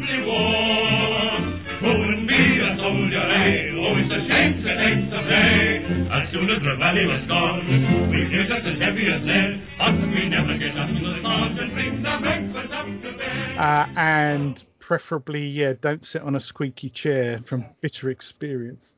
lovely war. Wouldn't be a soldier, eh? Oh, it's a shame to take the play. As soon as the valley was gone, we feel just as heavy as lead. But we never get up to the start and bring the breakfast up to bed. Uh, and preferably, yeah, don't sit on a squeaky chair from bitter experience.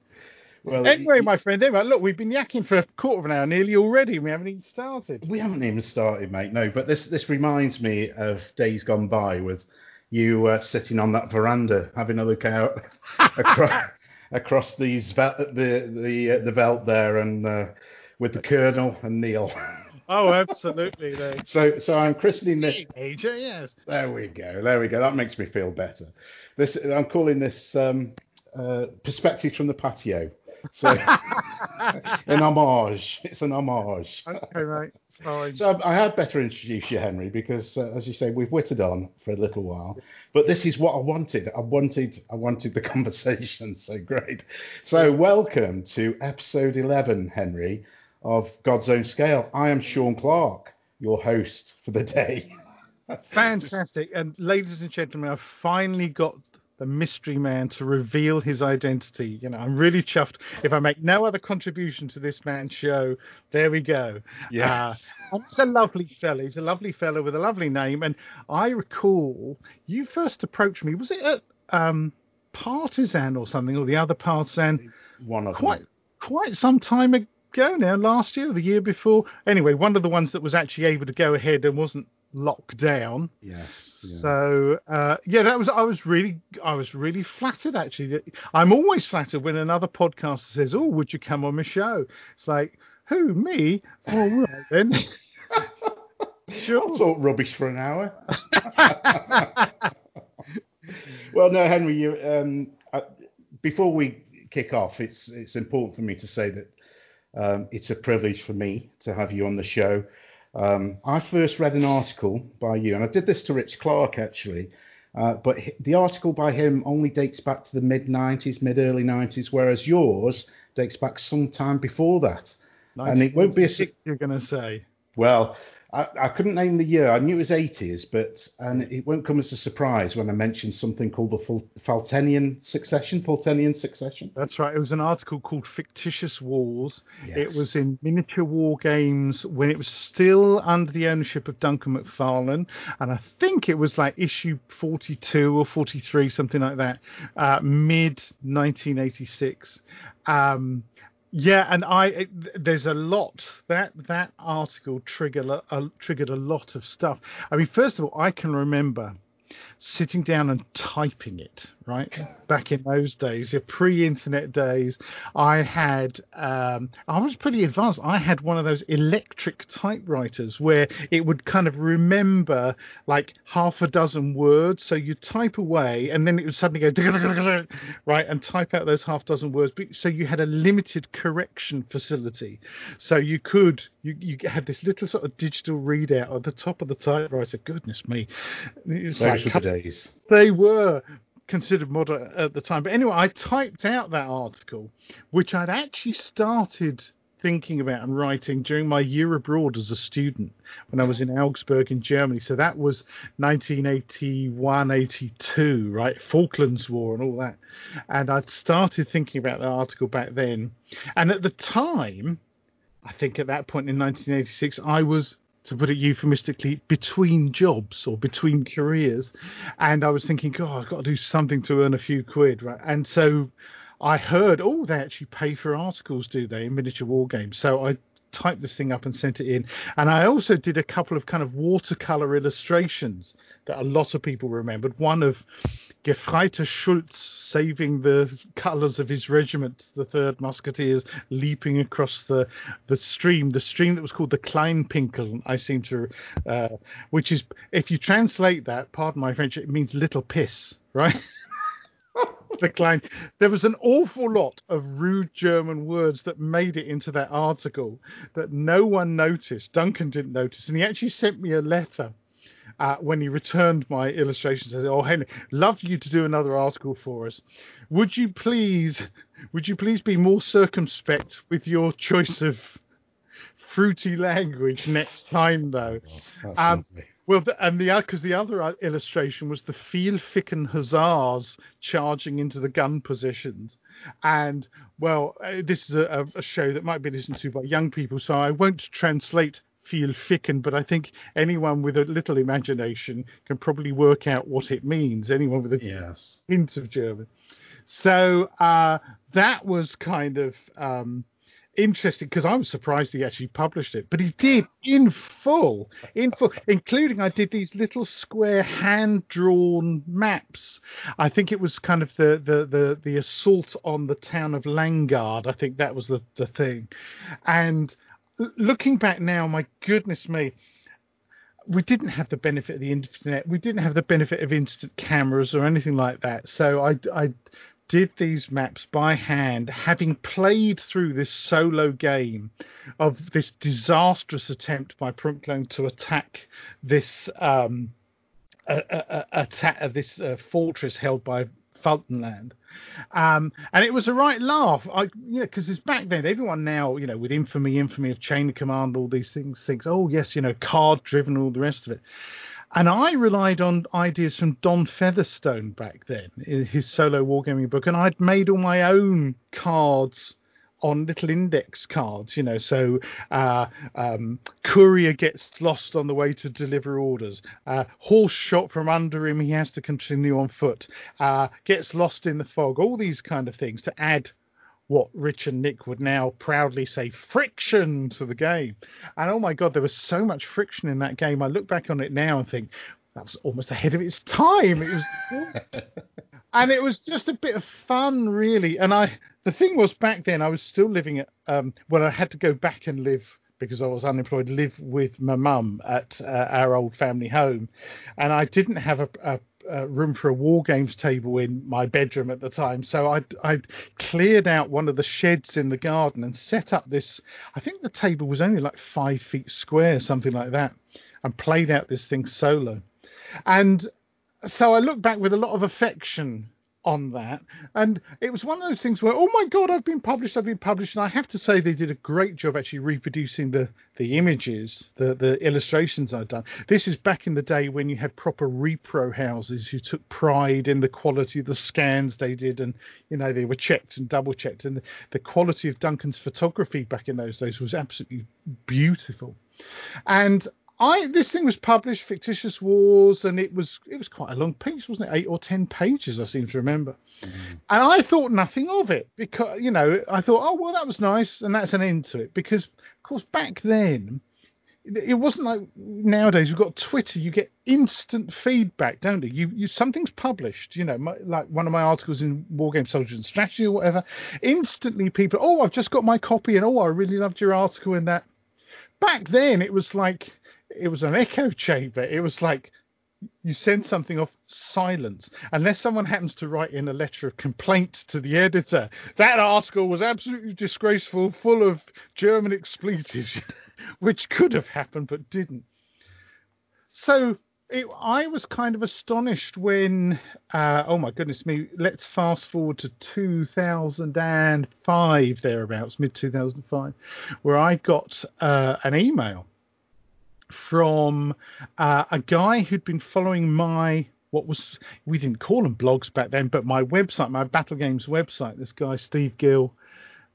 Well, Anyway, my friend, anyway, look, we've been yakking for a quarter of an hour nearly already, we haven't even started. we haven't even started, mate. No, but this this reminds me of days gone by with you uh, sitting on that veranda having a look out across, across these the the uh, the veld there, and uh, with the Colonel and Neil. Oh, absolutely. So so I'm christening this. Teenager, yes. There we go. There we go. That makes me feel better. This I'm calling this um, uh, perspective from the patio. So an homage. It's an homage. Okay, mate. So I had better introduce you, Henry, because uh, as you say, we've witted on for a little while. But this is what I wanted. I wanted. I wanted the conversation. So great. So welcome to episode eleven, Henry, of God's Own Scale. I am Sean Clark, your host for the day. Fantastic. And ladies and gentlemen, I've finally got the mystery man to reveal his identity. You know, I'm really chuffed. If I make no other contribution to this man's show, there we go. Yes. Uh, he's a lovely fellow. He's a lovely fellow with a lovely name. And I recall you first approached me. Was it at um, Partisan or something, or the other Partisan? One of quite them. quite some time ago now, last year or the year before. Anyway, one of the ones that was actually able to go ahead and wasn't locked down. Yes. yeah. So uh, yeah, that was I was really I was really flattered actually. That- I'm always flattered when another podcaster says, "Oh, would you come on my show?" It's like, who me? All right then. I'll sure. talk rubbish for an hour. well, no, Henry. You, um, uh, before we kick off, it's it's important for me to say that um, it's a privilege for me to have you on the show. Um, I first read an article by you, and I did this to Rich Clark actually. Uh, but the article by him only dates back to the mid 90s, mid early 90s, whereas yours dates back some time before that. And it won't be a 1996, You're going to say. Well, I, I couldn't name the year. I knew it was 80s, but and it won't come as a surprise when I mention something called the Faltenian succession. Faltenian succession. That's right. It was an article called Fictitious Wars. It was in Miniature War Games when it was still under the ownership of Duncan McFarlane. And I think it was like issue 42 or 43, something like that, uh, mid 1986. Um, yeah, and I it, there's a lot that that article triggered a, triggered a lot of stuff. I mean, first of all, I can remember sitting down and typing it right? Back in those days your pre-internet days i had um i was pretty advanced. I had one of those electric typewriters where it would kind of remember like half a dozen words. So you type away and then it would suddenly go right and type out those half dozen words. But- so you had a limited correction facility. So you could you, you had this little sort of digital readout at the top of the typewriter. Goodness me. It's Those like were the days. they were considered modern at the time. But anyway, I typed out that article, which I'd actually started thinking about and writing during my year abroad as a student when I was in Augsburg in Germany. So that was 1981, 82, right? Falklands War and all that. And I'd started thinking about that article back then. And at the time, I think at that point in 1986, I was, to put it euphemistically, between jobs or between careers. And I was thinking, God, I've got to do something to earn a few quid, right? And so I heard, oh, they actually pay for articles, do they, in miniature war games? So I typed this thing up and sent it in. And I also did a couple of kind of watercolor illustrations that a lot of people remembered. One of Gefreiter Schultz saving the colours of his regiment, the Third Musketeers, leaping across the the stream, the stream that was called the Kleinpinkel. I seem to, uh, which is, if you translate that, pardon my French, it means little piss, right? the Klein. There was an awful lot of rude German words that made it into that article that no one noticed. Duncan didn't notice, and he actually sent me a letter uh, when he returned my illustrations. Said, "Oh, Henry, love you to do another article for us. Would you please, would you please be more circumspect with your choice of fruity language next time, though?" That's Um. Well, and the because the other uh, illustration was the Field-Ficken Hussars charging into the gun positions, and well, uh, this is a, a, show that might be listened to by young people, so I won't translate Field-Ficken, but I think anyone with a little imagination can probably work out what it means. Anyone with a yes. hint of German. So uh, that was kind of. Um, interesting because I was surprised he actually published it, but he did in full, in full, including I did these little square hand drawn maps. I think it was kind of the, the, the, the assault on the town of Langard. I think that was the, the thing. And looking back now, my goodness me, we didn't have the benefit of the internet. We didn't have the benefit of instant cameras or anything like that. So I, I did these maps by hand, having played through this solo game of this disastrous attempt by Prunkland to attack this um, attack this uh, fortress held by Fultonland. Um, and it was a right laugh. I, yeah, because it's back then. Everyone now, you know, with infamy, infamy of chain of command, all these things, thinks, oh yes, you know, card driven, all the rest of it. And I relied on ideas from Don Featherstone back then, in his solo wargaming book, and I'd made all my own cards on little index cards, you know. So, uh, um, courier gets lost on the way to deliver orders. Uh, horse shot from under him, he has to continue on foot. Uh, gets lost in the fog. All these kind of things to add what Rich and Nick would now proudly say friction to the game. And oh my God, there was so much friction in that game. I look back on it now and think that was almost ahead of its time. It was, and it was just a bit of fun, really. And I, the thing was back then, I was still living at, um, well, I had to go back and live because I was unemployed, live with my mum at uh, our old family home, and I didn't have a, a uh, room for a war games table in my bedroom at the time. So I I cleared out one of the sheds in the garden and set up this. I think the table was only like five feet square, something like that, and played out this thing solo. And so I look back with a lot of affection on that. And it was one of those things where, oh my God, I've been published, I've been published. And I have to say, they did a great job actually reproducing the, the images, the, the illustrations I'd done. This is back in the day when you had proper repro houses who took pride in the quality of the scans they did. And, you know, they were checked and double checked. And the, the quality of Duncan's photography back in those days was absolutely beautiful. And I this thing was published, Fictitious Wars, and it was it was quite a long piece, wasn't it? Eight or ten pages, I seem to remember. Mm-hmm. And I thought nothing of it because you know I thought, oh well, that was nice, and that's an end to it. Because of course back then it wasn't like nowadays. You've got Twitter, you get instant feedback, don't you? You, you something's published, you know, my, like one of my articles in Wargame Soldiers and Strategy or whatever. Instantly, people, oh, I've just got my copy, and oh, I really loved your article in that. Back then, it was like it was an echo chamber. It was like you send something off silence. Unless someone happens to write in a letter of complaint to the editor. That article was absolutely disgraceful full of german expletives which could have happened but didn't. So it, i was kind of astonished when uh, oh my goodness me let's fast forward to 2005 thereabouts mid 2005 where i got uh, an email from uh, a guy who'd been following my what was we didn't call them blogs back then, but my website, my Battle Games website. This guy Steve Gill,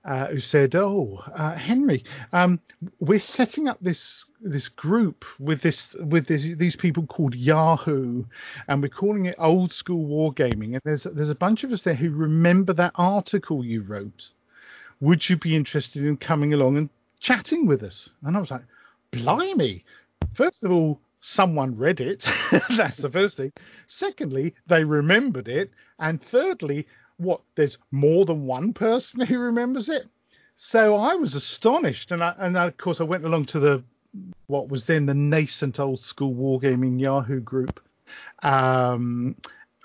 uh, who said, "Oh, uh, Henry, um, we're setting up this this group with this with this, these people called Yahoo, and we're calling it Old School Wargaming. And there's there's a bunch of us there who remember that article you wrote. Would you be interested in coming along and chatting with us?" And I was like, "Blimey!" First of all, someone read it. That's the first thing. Secondly, they remembered it. And thirdly, what? There's more than one person who remembers it. So I was astonished, and I, and of course I went along to the what was then the nascent old school wargaming Yahoo group, um,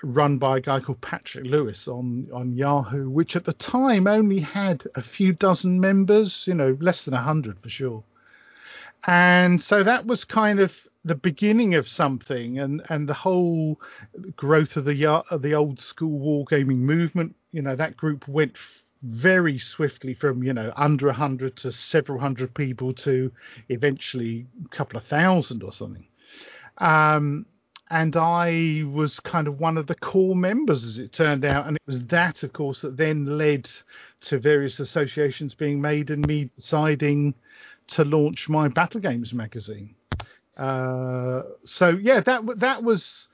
run by a guy called Patrick Lewis on on Yahoo, which at the time only had a few dozen members, you know, less than a hundred for sure and so that was kind of the beginning of something and and the whole growth of the of the old school wargaming movement you know that group went very swiftly from you know under a hundred to several hundred people to eventually a couple of thousand or something Um, and I was kind of one of the core members, as it turned out. And it was that, of course, that then led to various associations being made and me deciding to launch my Battle Games magazine. Uh, so yeah, that that was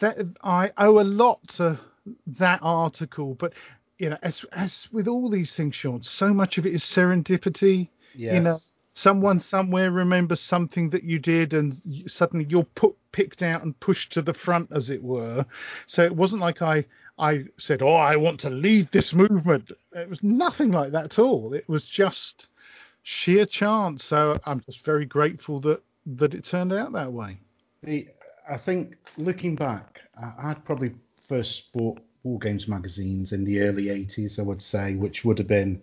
that I owe a lot to that article, but you know, as as with all these things, Sean, so much of it is serendipity. Yes. You know, someone somewhere remembers something that you did, and you, suddenly you're put picked out and pushed to the front, as it were. So it wasn't like I I said, "Oh, I want to lead this movement." It was nothing like that at all. It was just sheer chance. So I'm just very grateful that that it turned out that way. I think looking back, I'd probably first bought War Games magazines in the early 80s, I would say, which would have been.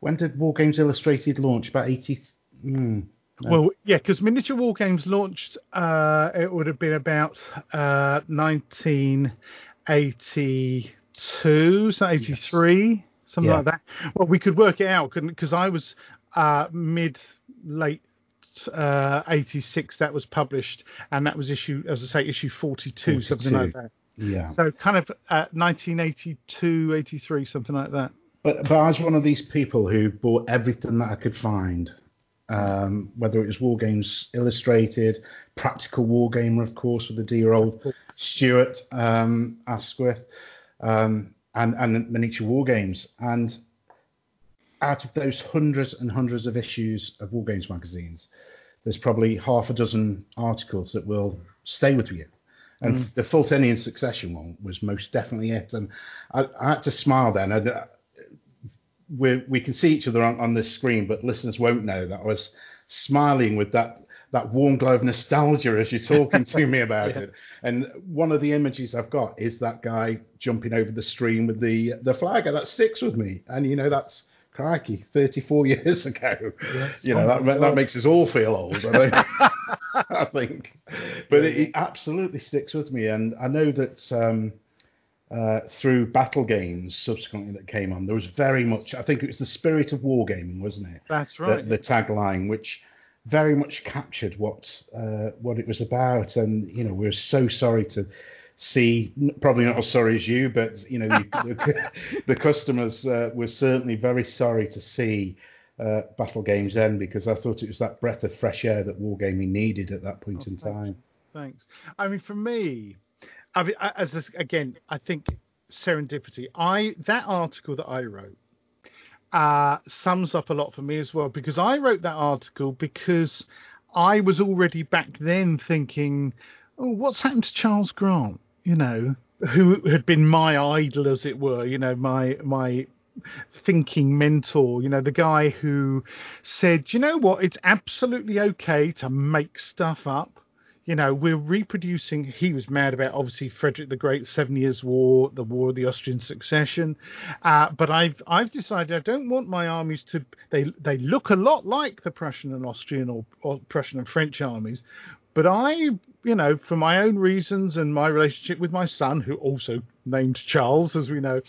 When did War Games Illustrated launch? About 80. Hmm. No. Well, yeah, because Miniature War Games launched. Uh, it would have been about uh, 1982, so 83, something Yeah. like that. Well, we could work it out, couldn't? Because I was uh, mid late uh, 86. That was published, and that was issue, as I say, issue 42, something like that. Yeah. So kind of uh, 1982, 83, something like that. But but I was one of these people who bought everything that I could find, um, whether it was War Games Illustrated, Practical Wargamer, of course, with the dear old Stuart um, Asquith, um, and and Miniature War Games. And out of those hundreds and hundreds of issues of War Games magazines, there's probably half a dozen articles that will stay with you. And mm. the Fultonian Succession one was most definitely it. And I, I had to smile then. I, uh, we we can see each other on, on this screen, but listeners won't know that I was smiling with that that warm glow of nostalgia as you're talking to me about it. And one of the images I've got is that guy jumping over the stream with the the flag, and that sticks with me. And you know that's crikey, 34 years ago. You know that that makes us all feel old. I think. I think. But it, it absolutely sticks with me, and I know that. Um, uh, through battle games subsequently that came on. There was very much, I think it was the spirit of wargaming, wasn't it? That's The, right. the tagline, which very much captured what uh, what it was about, and you know we're so sorry to see, probably not as sorry as you, but you know the, the, customers uh, were certainly very sorry to see. Uh, battle games end because I thought it was that breath of fresh air that wargaming needed at that point in time. Thanks. I mean, for me, I mean, as this, again, I think serendipity. I that article that I wrote uh, sums up a lot for me as well because I wrote that article because I was already back then thinking, oh, what's happened to Charles Grant? You know, who had been my idol, as it were. You know, my my thinking mentor, you know, the guy who said, you know what, it's absolutely okay to make stuff up. You know, we're reproducing. He was mad about obviously Frederick the Great, Seven Years' War, the War of the Austrian Succession. Uh, but I've I've decided I don't want my armies to. They they look a lot like the Prussian and Austrian or, or Prussian and French armies, but I, you know, for my own reasons and my relationship with my son, who also named Charles, as we know,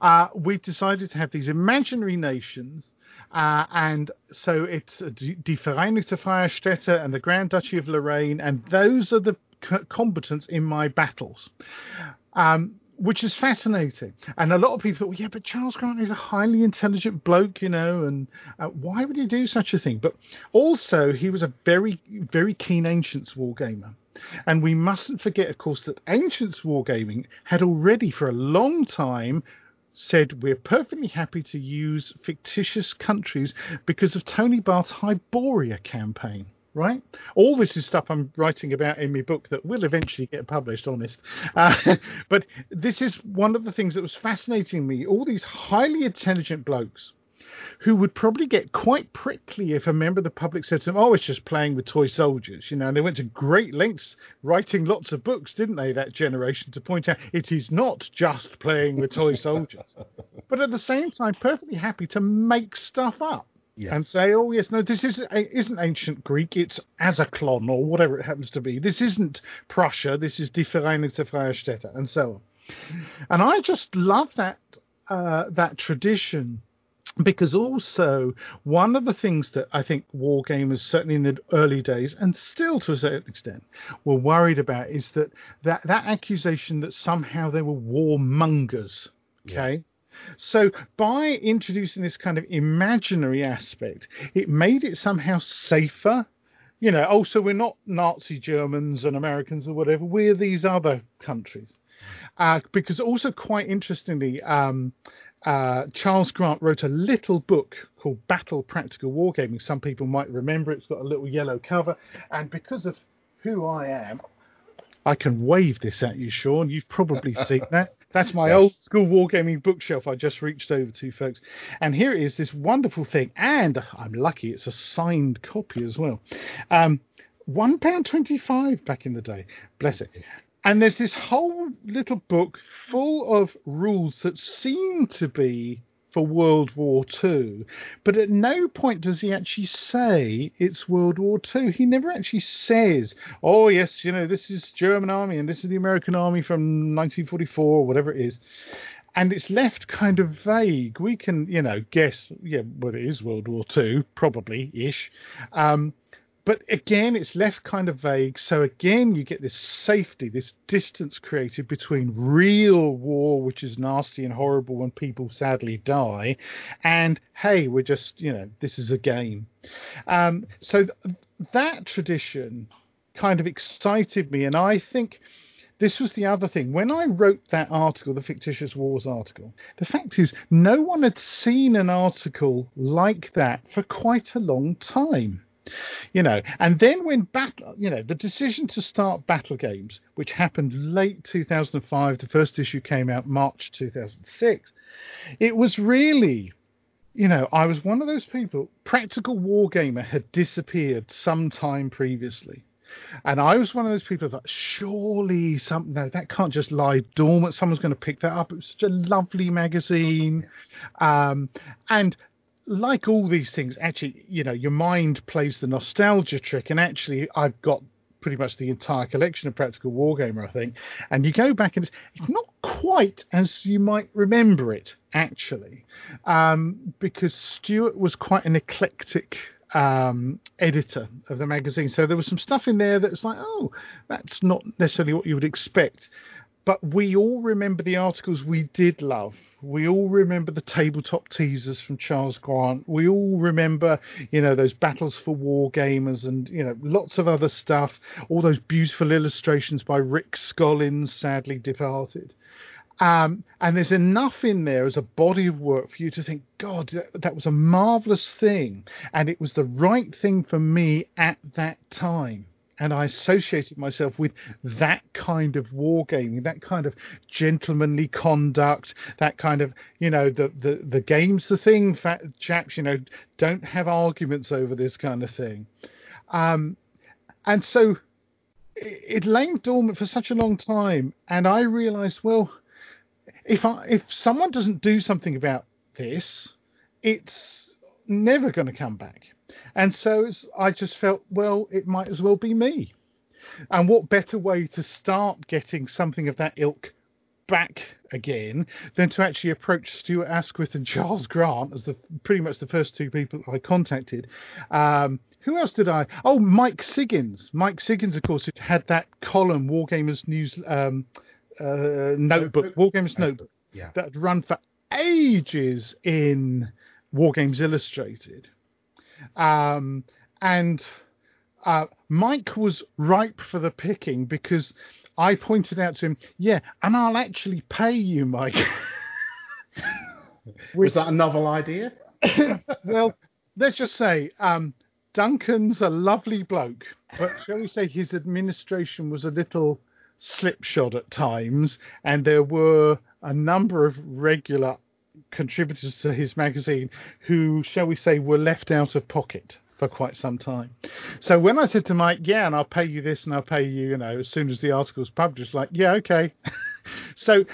uh, we've decided to have these imaginary nations. Uh, and so it's Die Vereinigte Freie Städte and the Grand Duchy of Lorraine, and those are the co- combatants in my battles. Um, which is fascinating. And a lot of people thought, yeah, but Charles Grant is a highly intelligent bloke, you know, and uh, why would he do such a thing? But also, he was a very, very keen Ancients wargamer. And we mustn't forget, of course, that Ancients wargaming had already for a long time said we're perfectly happy to use fictitious countries because of Tony Bath's Hyboria campaign. Right? All this is stuff I'm writing about in my book that will eventually get published, honest. Uh, but this is one of the things that was fascinating me. All these highly intelligent blokes who would probably get quite prickly if a member of the public said to them, Oh, it's just playing with toy soldiers. You know, and they went to great lengths writing lots of books, didn't they, that generation, to point out it is not just playing with toy soldiers. but at the same time, perfectly happy to make stuff up Yes. and say, "Oh yes, no, this is, isn't ancient Greek. It's Azaklon or whatever it happens to be. This isn't Prussia. This is Die Vereinigte Freie Städte, and so on." And I just love that uh, that tradition because also one of the things that I think wargamers certainly in the early days and still to a certain extent were worried about is that that, that accusation that somehow they were warmongers. Okay. So by introducing this kind of imaginary aspect, it made it somehow safer. You know, also we're not Nazi Germans and Americans or whatever. We're these other countries. Uh, because also quite interestingly, um, uh, Charles Grant wrote a little book called Battle Practical Wargaming. Some people might remember it's got a little yellow cover, and because of who I am, I can wave this at you, Sean. You've probably seen that. That's my yes. old school wargaming bookshelf I just reached over to, folks. And here it is, this wonderful thing. And I'm lucky, it's a signed copy as well. Um, £1.25 back in the day. Bless it. And there's this whole little book full of rules that seem to be for World War II, but at no point does he actually say it's World War II. He never actually says, "Oh yes, you know this is German army and this is the American army from 1944 or whatever it is." And it's left kind of vague. We can, you know, guess, yeah, well, it is World War II, probably ish. Um, but again, it's left kind of vague. So again, you get this safety, this distance created between real war, which is nasty and horrible when people sadly die, and hey, we're just, you know, this is a game. Um, so th- that tradition kind of excited me, and I think this was the other thing. When I wrote that article, the Fictitious Wars article, the fact is, no one had seen an article like that for quite a long time you know and then when battle you know the decision to start battle games which happened late 2005 the first issue came out march 2006 it was really you know i was one of those people practical wargamer had disappeared some time previously and I was one of those people that surely something no, that can't just lie dormant. Someone's going to pick that up. It was such a lovely magazine, um, and like all these things, actually, you know, your mind plays the nostalgia trick, and actually, I've got pretty much the entire collection of Practical Wargamer, I think. And you go back and it's, it's not quite as you might remember it, actually, um, because Stuart was quite an eclectic um, editor of the magazine. So there was some stuff in there that's like, oh, that's not necessarily what you would expect. But we all remember the articles we did love we all remember the tabletop teasers from Charles Grant. We all remember, you know, those battles for war gamers and, you know, lots of other stuff. All those beautiful illustrations by Rick Scollins, sadly departed. Um, and there's enough in there as a body of work for you to think, God, that, that was a marvelous thing. And it was the right thing for me at that time and I associated myself with that kind of wargaming, that kind of gentlemanly conduct, that kind of you know the the the game's the thing, fat chaps. You know, don't have arguments over this kind of thing. Um, and so it, it lay dormant for such a long time, and I realised, well, if I if someone doesn't do something about this, it's never going to come back. And so I just felt, well, it might as well be me. And what better way to start getting something of that ilk back again than to actually approach Stuart Asquith and Charles Grant as the pretty much the first two people I contacted. Um, who else did I? Oh, Mike Siggins. Mike Siggins, of course, had that column, Wargamers News um, uh, Notebook, Wargamers Notebook, yeah. that had run for ages in Wargames Illustrated. Um, and uh, Mike was ripe for the picking because I pointed out to him, yeah, and I'll actually pay you, Mike. was that a novel idea? well, let's just say um, Duncan's a lovely bloke, but shall we say his administration was a little slipshod at times, and there were a number of regular contributors to his magazine who, shall we say, were left out of pocket for quite some time. So when I said to Mike, yeah, and I'll pay you this and I'll pay you, you know, as soon as the article's published, like, yeah, okay. so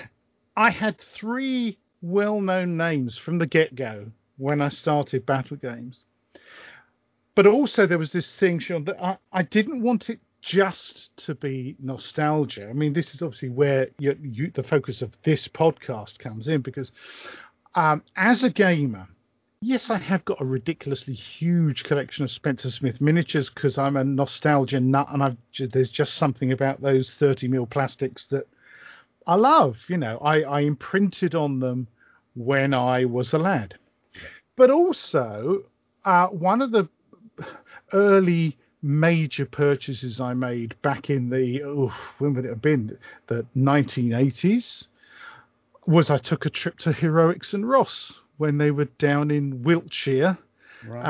I had three well known names from the get go when I started Battle Games. But also there was this thing, Sean, that I, I didn't want it just to be nostalgia. I mean, this is obviously where you, you, the focus of this podcast comes in because um, as a gamer, yes, I have got a ridiculously huge collection of Spencer Smith miniatures because I'm a nostalgia nut, and I've there's just something about those 30 mil plastics that I love. You know, I, I imprinted on them when I was a lad, but also uh, one of the early major purchases I made back in the oh, when would it have been? The 1980s was I took a trip to Heroics and Ross when they were down in Wiltshire Right.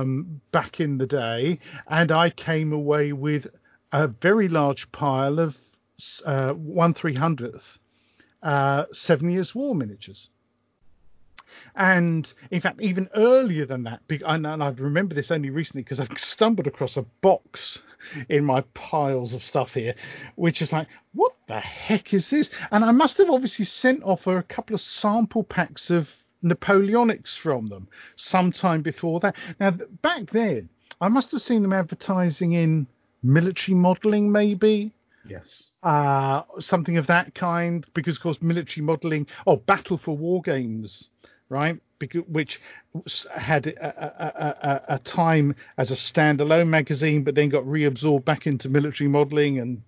um, back in the day, and I came away with a very large pile of uh, one three hundredth uh, Seven Years War miniatures. And in fact, even earlier than that, and, and I remember this only recently because I stumbled across a box in my piles of stuff here, which is like, what the heck is this? And I must have obviously sent off a couple of sample packs of Napoleonics from them sometime before that. Now, back then, I must have seen them advertising in military modelling, maybe yes. uh, something of that kind, because of course military modelling, oh, Battle for War Games, right? Which had a, a, a, a- time as a standalone magazine, but then got reabsorbed back into military modelling, and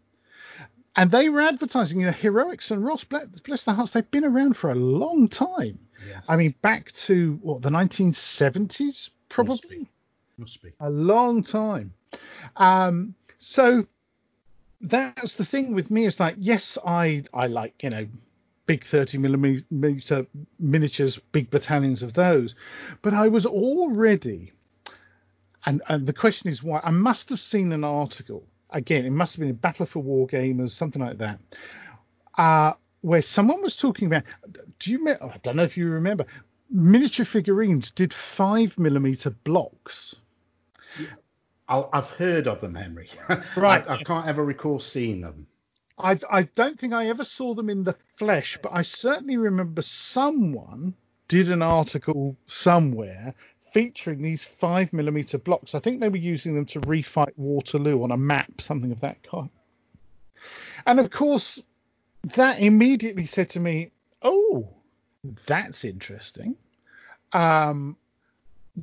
and they were advertising, you know, heroics and Ross, bless, bless their hearts, they've been around for a long time. Yes. I mean, back to what the 1970s, probably Must be. a long time. Um, so that's the thing with me. Is like, yes, I I like you know big thirty millimeter miniatures, big battalions of those, but I was already. And, and the question is why? I must have seen an article again. It must have been a Battle for War Gamers, something like that, uh, where someone was talking about. Do you? me- I don't know if you remember. Miniature figurines did five millimeter blocks. I'll, I've heard of them, Henry. Right. I, I can't ever recall seeing them. I, I don't think I ever saw them in the flesh, but I certainly remember someone did an article somewhere featuring these five millimeter blocks. I think they were using them to refight Waterloo on a map, something of that kind. And of course, that immediately said to me, "Oh, that's interesting." Um,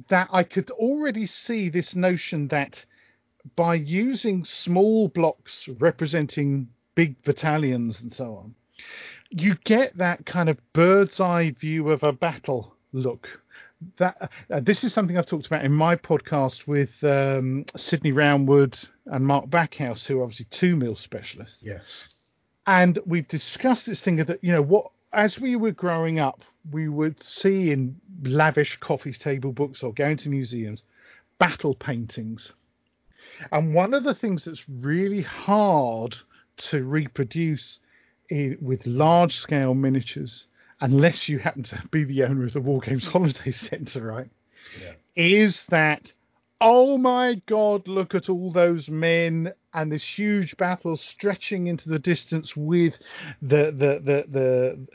that I could already see this notion that by using small blocks representing big battalions and so on, you get that kind of bird's eye view of a battle look. That uh, this is something I've talked about in my podcast with um, Sidney Roundwood and Mark Backhouse, who are obviously two mil specialists Yes. and we've discussed this thing that you know what as we were growing up we would see in lavish coffee table books or going to museums battle paintings and one of the things that's really hard to reproduce in, with large scale miniatures unless you happen to be the owner of the war games holiday centre right Yeah. is that oh my god look at all those men and this huge battle stretching into the distance with the the the, the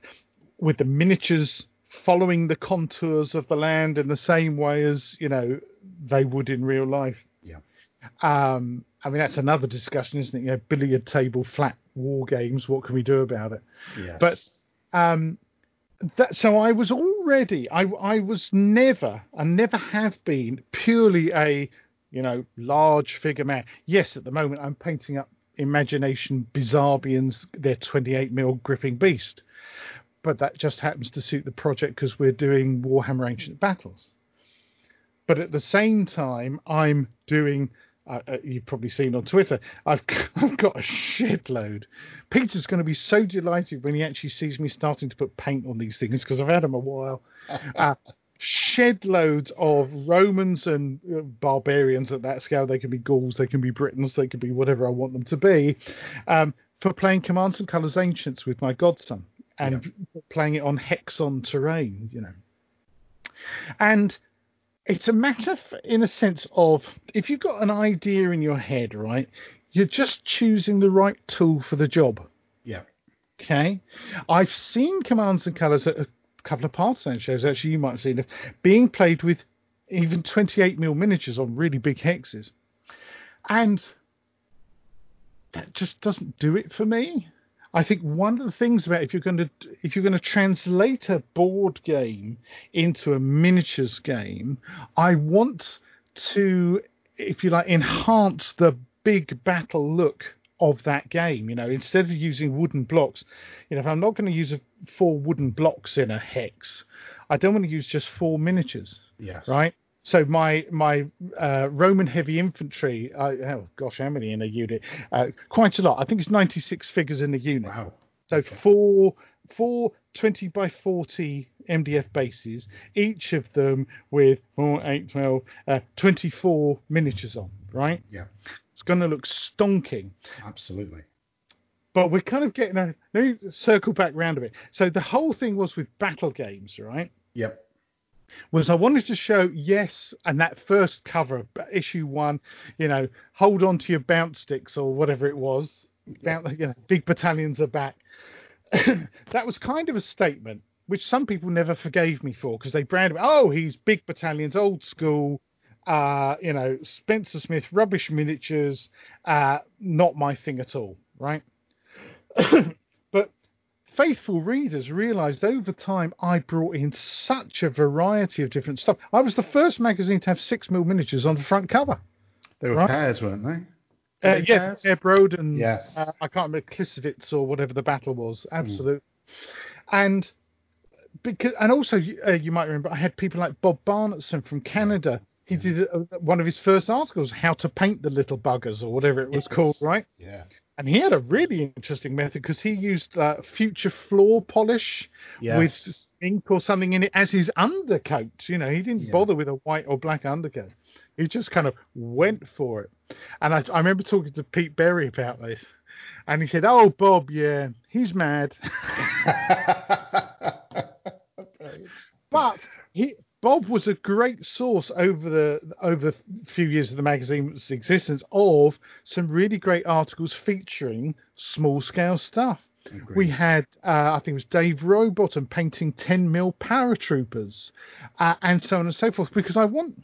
with the miniatures following the contours of the land in the same way as you know they would in real life. Um i mean that's another discussion isn't it you know billiard table flat war games what can we do about it Yes. but um, that so I was already I I was never and never have been purely a you know large figure man. Yes, at the moment I'm painting up Imagination Bizarbians, their 28 mil gripping beast, but that just happens to suit the project because we're doing Warhammer Ancient Battles. But at the same time, I'm doing. Uh, you've probably seen on Twitter. I've I've got a shitload. Peter's going to be so delighted when he actually sees me starting to put paint on these things because I've had them a while. Uh, shed loads of Romans and uh, barbarians at that scale. They can be Gauls, they can be Britons, they can be whatever I want them to be. Um, for playing Commands and Colours Ancients with my godson and playing it on Hexon terrain, you know. And it's a matter, in a sense, of if you've got an idea in your head, right, you're just choosing the right tool for the job. yeah. Okay, I've seen commands and colours at a couple of Partisan shows. Actually, you might have seen it being played with even 28 mil miniatures on really big hexes, and that just doesn't do it for me. I think one of the things about if you're going to if you're going to translate a board game into a miniatures game, I want to, if you like, enhance the big battle look of that game. You know, instead of using wooden blocks, you know, if I'm not going to use a, four wooden blocks in a hex, I don't want to use just four miniatures. Yes. Right. So my my uh, Roman heavy infantry, uh, oh gosh, how many in a unit? Uh, quite a lot. I think it's 96 figures in a unit. Wow. So four four 20 by 40 MDF bases, each of them with 4, 8, 12, uh, 24 miniatures on, right? Yeah. It's going to look stonking. Absolutely. But we're kind of getting a. Let me circle back round a bit. So the whole thing was with battle games, right? Yep. Was I wanted to show yes, and that first cover, issue one, you know, hold on to your bounce sticks or whatever it was. Bounce, you know, big battalions are back. that was kind of a statement which some people never forgave me for because they branded, me, oh, he's big battalions, old school, uh, you know, Spencer Smith, rubbish miniatures, uh, not my thing at all, right? faithful readers realised over time I brought in such a variety of different stuff. I was the first magazine to have six mil miniatures on the front cover. They were Right. pairs, weren't they? Uh, they yeah, pairs? Air Broad and Yes. uh, I can't remember Klisovitz or whatever the battle was. Absolute. And because and also uh, you might remember I had people like Bob Barnetson from Canada. He did uh, one of his first articles, "How to Paint the Little Buggers" or whatever it was Yes. called, right? Yeah. And he had a really interesting method because he used uh, future floor polish with ink or something in it as his undercoat. You know, he didn't Yeah. bother with a white or black undercoat. He just kind of went for it. And I, I remember talking to Pete Berry about this, and he said, "Oh, Bob, yeah, he's mad." But he Bob was a great source over the over the few years of the magazine's existence of some really great articles featuring small scale stuff. Agreed. We had, uh, I think it was Dave Rowbottom painting 10 mil paratroopers, uh, and so on and so forth. Because I want,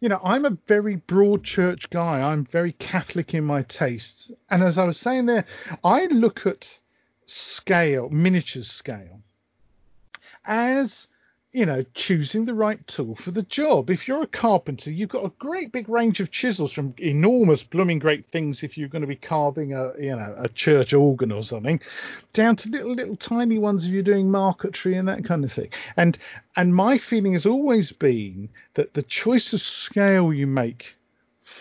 you know, I'm a very broad church guy. I'm very Catholic in my tastes, and as I was saying there, I look at scale, miniature scale, as you know, choosing the right tool for the job. If you're a carpenter, you've got a great big range of chisels from enormous blooming great things if you're going to be carving a you know a church organ or something, down to little little tiny ones if you're doing marquetry and that kind of thing. And and my feeling has always been that the choice of scale you make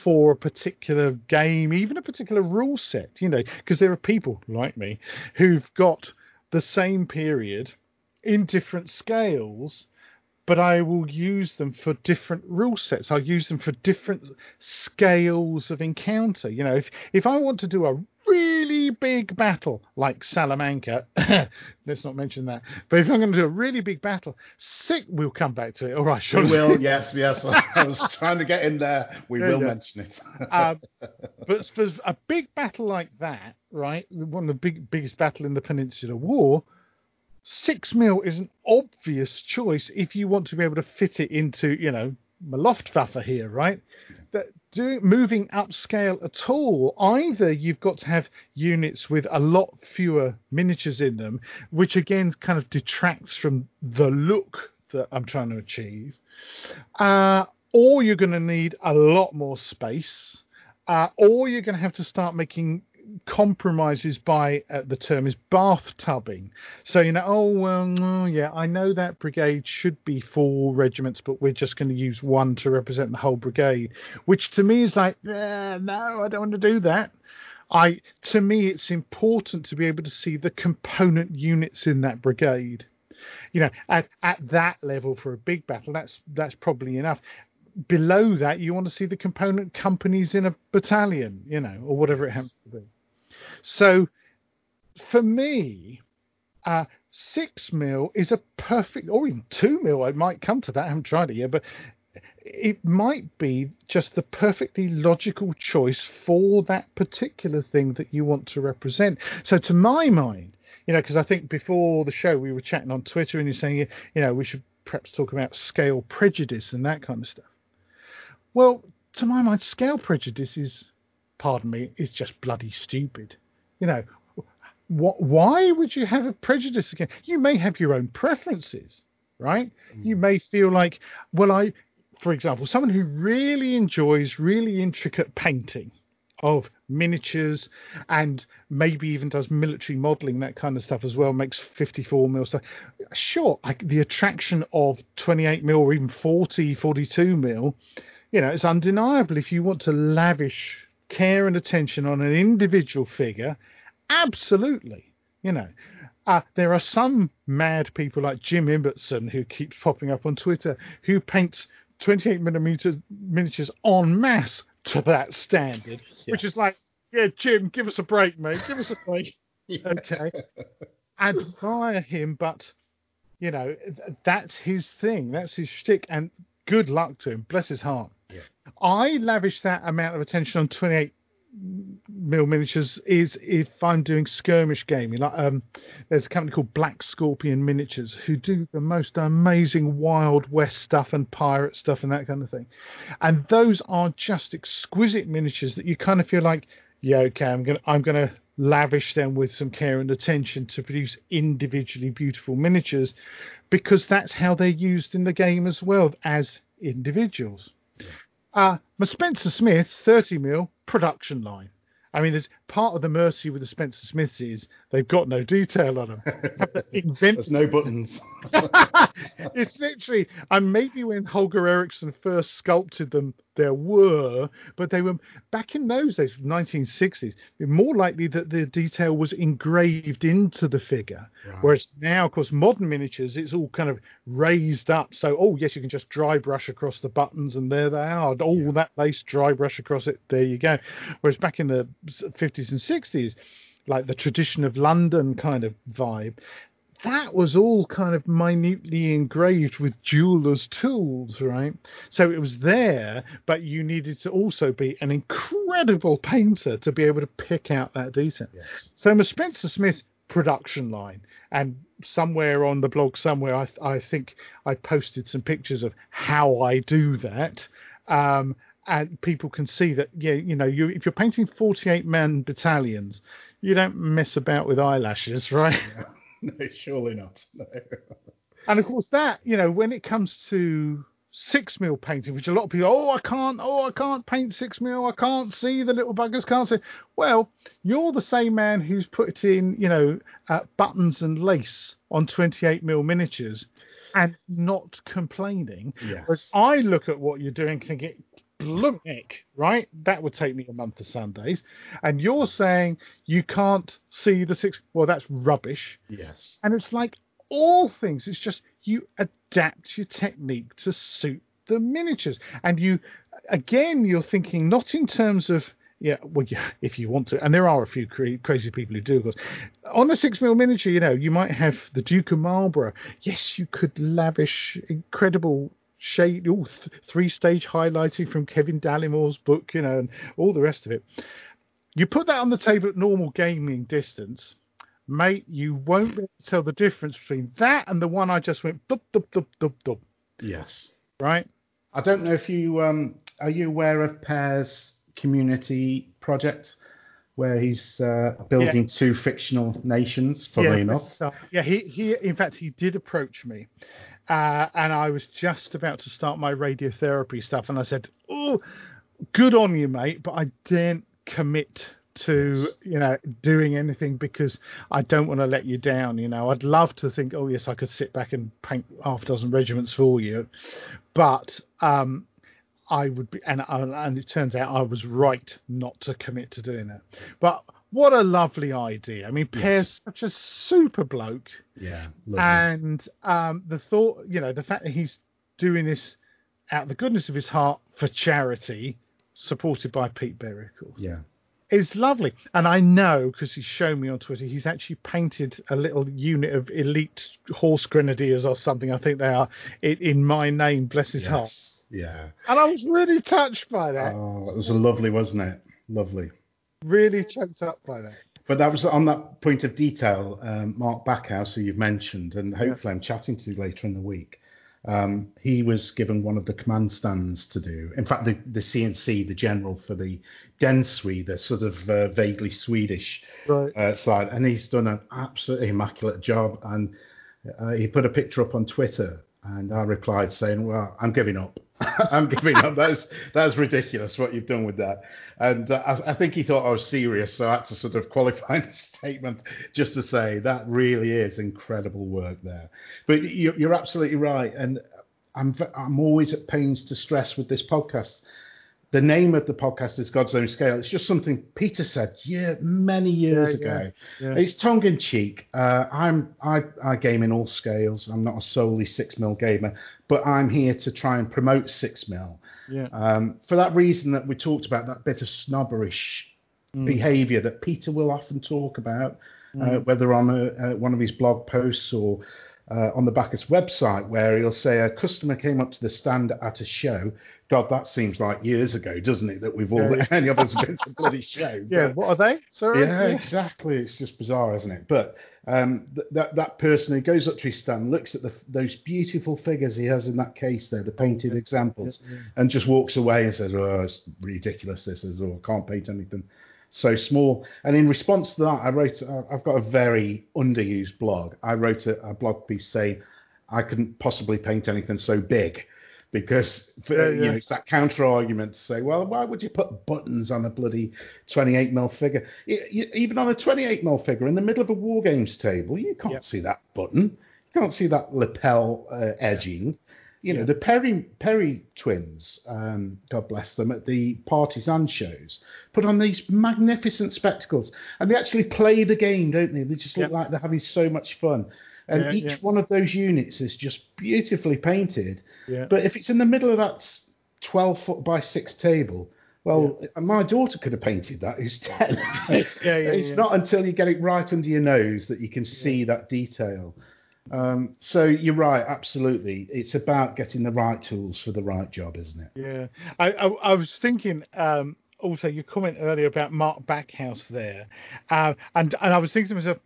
for a particular game, even a particular rule set, you know, because there are people like me who've got the same period in different scales, but I will use them for different rule sets. I'll use them for different scales of encounter. You know, if if I want to do a really big battle like Salamanca, let's not mention that. But if I'm going to do a really big battle, sick, we'll come back to it. All right, sure. We will, yes, yes. I was trying to get in there. We will mention it. um, but for a big battle like that, right, one of the big biggest battle in the Peninsular War, six mil is an obvious choice if you want to be able to fit it into, you know, my Luftwaffe here, right? That doing moving upscale at all, either you've got to have units with a lot fewer miniatures in them, which again kind of detracts from the look that I'm trying to achieve, uh, or you're going to need a lot more space, uh, or you're going to have to start making compromises by uh, the term is bathtubbing. So you know, oh well, no, yeah, I know that brigade should be four regiments, but we're just going to use one to represent the whole brigade, which to me is like, eh, no, I don't want to do that. I to me, it's important to be able to see the component units in that brigade. You know, at at that level for a big battle, that's that's probably enough below that, you want to see the component companies in a battalion, you know, or whatever it happens to be. So, for me, uh, six mil is a perfect, or even two mil. I might come to that. I haven't tried it yet, but it might be just the perfectly logical choice for that particular thing that you want to represent. So, to my mind, you know, because I think before the show we were chatting on Twitter, and you're saying, you know, we should perhaps talk about scale prejudice and that kind of stuff. Well, to my mind, scale prejudice is, pardon me, is just bloody stupid. You know, what, why would you have a prejudice against? You may have your own preferences, right? Mm. You may feel like, well, I, for example, someone who really enjoys really intricate painting of miniatures and maybe even does military modeling, that kind of stuff as well, makes 54 mil stuff. Sure, I, the attraction of 28 mil or even 40, 42 mil, you know, it's undeniable. If you want to lavish care and attention on an individual figure, absolutely, you know. Uh, there are some mad people like Jim Ibbotson who keeps popping up on Twitter who paints 28 millimeter miniatures en masse to that standard, which is like, yeah, Jim, give us a break, mate. Give us a break. Okay. Admire him, but you know th- that's his thing. That's his shtick, and good luck to him. Bless his heart. Yeah. I lavish that amount of attention on 28 mil miniatures is if I'm doing skirmish gaming. Like um, there's a company called Black Scorpion Miniatures who do the most amazing Wild West stuff and pirate stuff and that kind of thing. And those are just exquisite miniatures that you kind of feel like, yeah, okay, I'm gonna I'm gonna lavish them with some care and attention to produce individually beautiful miniatures because that's how they're used in the game as well as individuals. Uh, my Spencer Smith 30 mil production line. I mean, there's part of the mercy with the Spencer Smiths is they've got no detail on them. Have to invent There's no buttons. it's literally, and maybe when Holger Eriksson first sculpted them, there were, but they were back in those days, 1960s. More likely that the detail was engraved into the figure, whereas now, of course, modern miniatures, it's all kind of raised up. So, oh yes, you can just dry brush across the buttons, and there they are. All that lace, dry brush across it. There you go. Whereas back in the 50s and 60s, like the tradition of London kind of vibe, that was all kind of minutely engraved with jewelers' tools, right? So it was there, but you needed to also be an incredible painter to be able to pick out that detail. So my Spencer Smith production line, and somewhere on the blog, somewhere I, I think I posted some pictures of how I do that. Um, and people can see that, yeah, you know, you, if you're painting 48 man battalions, you don't mess about with eyelashes, right? no, surely not. No. And of course, that you know, when it comes to six mil painting, which a lot of people, oh, I can't, oh, I can't paint six mil, I can't see the little buggers, can't see. Well, you're the same man who's put in, you know, uh, buttons and lace on 28 mil miniatures, and not complaining. Yes. Whereas I look at what you're doing, thinking. Blumik, right? That would take me a month of Sundays. And you're saying you can't see the six. Well, that's rubbish. Yes. And it's like all things, it's just you adapt your technique to suit the miniatures. And you, again, you're thinking not in terms of, yeah, well, yeah, if you want to, and there are a few cra- crazy people who do, of course. On a six mil miniature, you know, you might have the Duke of Marlborough. Yes, you could lavish incredible shade, all th- three stage highlighting from Kevin Dallimore's book, you know, and all the rest of it. You put that on the table at normal gaming distance, mate, you won't be able to tell the difference between that and the one I just went dub dub dub dub dub. Yes. Right? I don't know if you um, are you aware of Pear's community project where he's uh, building two fictional nations. Funnily yeah, enough, So, yeah, he, he in fact he did approach me, uh, and I was just about to start my radiotherapy stuff, and I said, "Oh, good on you, mate," but I daren't commit to you know doing anything because I don't want to let you down. You know, I'd love to think, oh yes, I could sit back and paint half a dozen regiments for you, but um, I would be, and and it turns out I was right not to commit to doing that. But what a lovely idea! I mean, Pear's such a super bloke, yeah, lovely. and um, the thought, you know, the fact that he's doing this out of the goodness of his heart for charity, supported by Pete course yeah, is lovely. And I know because he's shown me on Twitter, he's actually painted a little unit of elite horse grenadiers or something. I think they are in, in my name, bless his heart. yeah. And I was really touched by that. Oh, it was lovely, wasn't it? Lovely. Really choked up by that. But that was on that point of detail. Um, Mark Backhouse, who you've mentioned, and hopefully I'm chatting to later in the week. um, he was given one of the command stands to do. In fact, the, the CNC, the general for the Densui, the sort of uh, vaguely Swedish Right. uh, side, and he's done an absolutely immaculate job. And uh, he put a picture up on Twitter, and I replied saying, "Well, I'm giving up. I'm giving up. That's that's ridiculous what you've done with that." And uh, I, I think he thought I was serious, so that's a sort of qualifying statement just to say that really is incredible work there. But you, you're absolutely right, and I'm I'm always at pains to stress with this podcast. The name of the podcast is God's Own Scale. It's just something Peter said yeah many years Yeah, yeah, ago. yeah. It's tongue in cheek. Uh, I'm I, I game in all scales. I'm not a solely six mil gamer, but I'm here to try and promote six mil. Yeah. Um, for that reason that we talked about that bit of snobberish behaviour that Peter will often talk about, uh, whether on a, uh, one of his blog posts or uh, on the back of his website, where he'll say a customer came up to the stand at a show. God, that seems like years ago, doesn't it? That we've all Yeah. any of us have been to a bloody show. Yeah. What are they? Sorry. yeah, exactly. It's just bizarre, isn't it? But um, th- that that person who goes up to his stand, looks at the, those beautiful figures he has in that case there, the painted examples, and just walks away and says, "Oh, it's ridiculous. This is, or I can't paint anything so small." And in response to that, I wrote. Uh, I've got a very underused blog. I wrote a, a blog piece saying I couldn't possibly paint anything so big. Because Yeah, you know, it's that counter argument to say, well, why would you put buttons on a bloody 28 mil figure? E- Even on a 28 mil figure in the middle of a war games table, you can't Yep. see that button. You can't see that lapel uh, edging. You know, the Perry Perry twins, um, God bless them, at the Partizan shows, put on these magnificent spectacles, and they actually play the game, don't they? They just look like they're having so much fun. And Yeah, each yeah. one of those units is just beautifully painted. Yeah. But if it's in the middle of that 12 foot by 6 table, well, my daughter could have painted that, who's 10. yeah, yeah, it's yeah. not until you get it right under your nose that you can see that detail. Um, so you're right, absolutely. It's about getting the right tools for the right job, isn't it? Yeah, I, I, I was thinking um, also your comment earlier about Mark Backhouse there, uh, and and I was thinking to myself,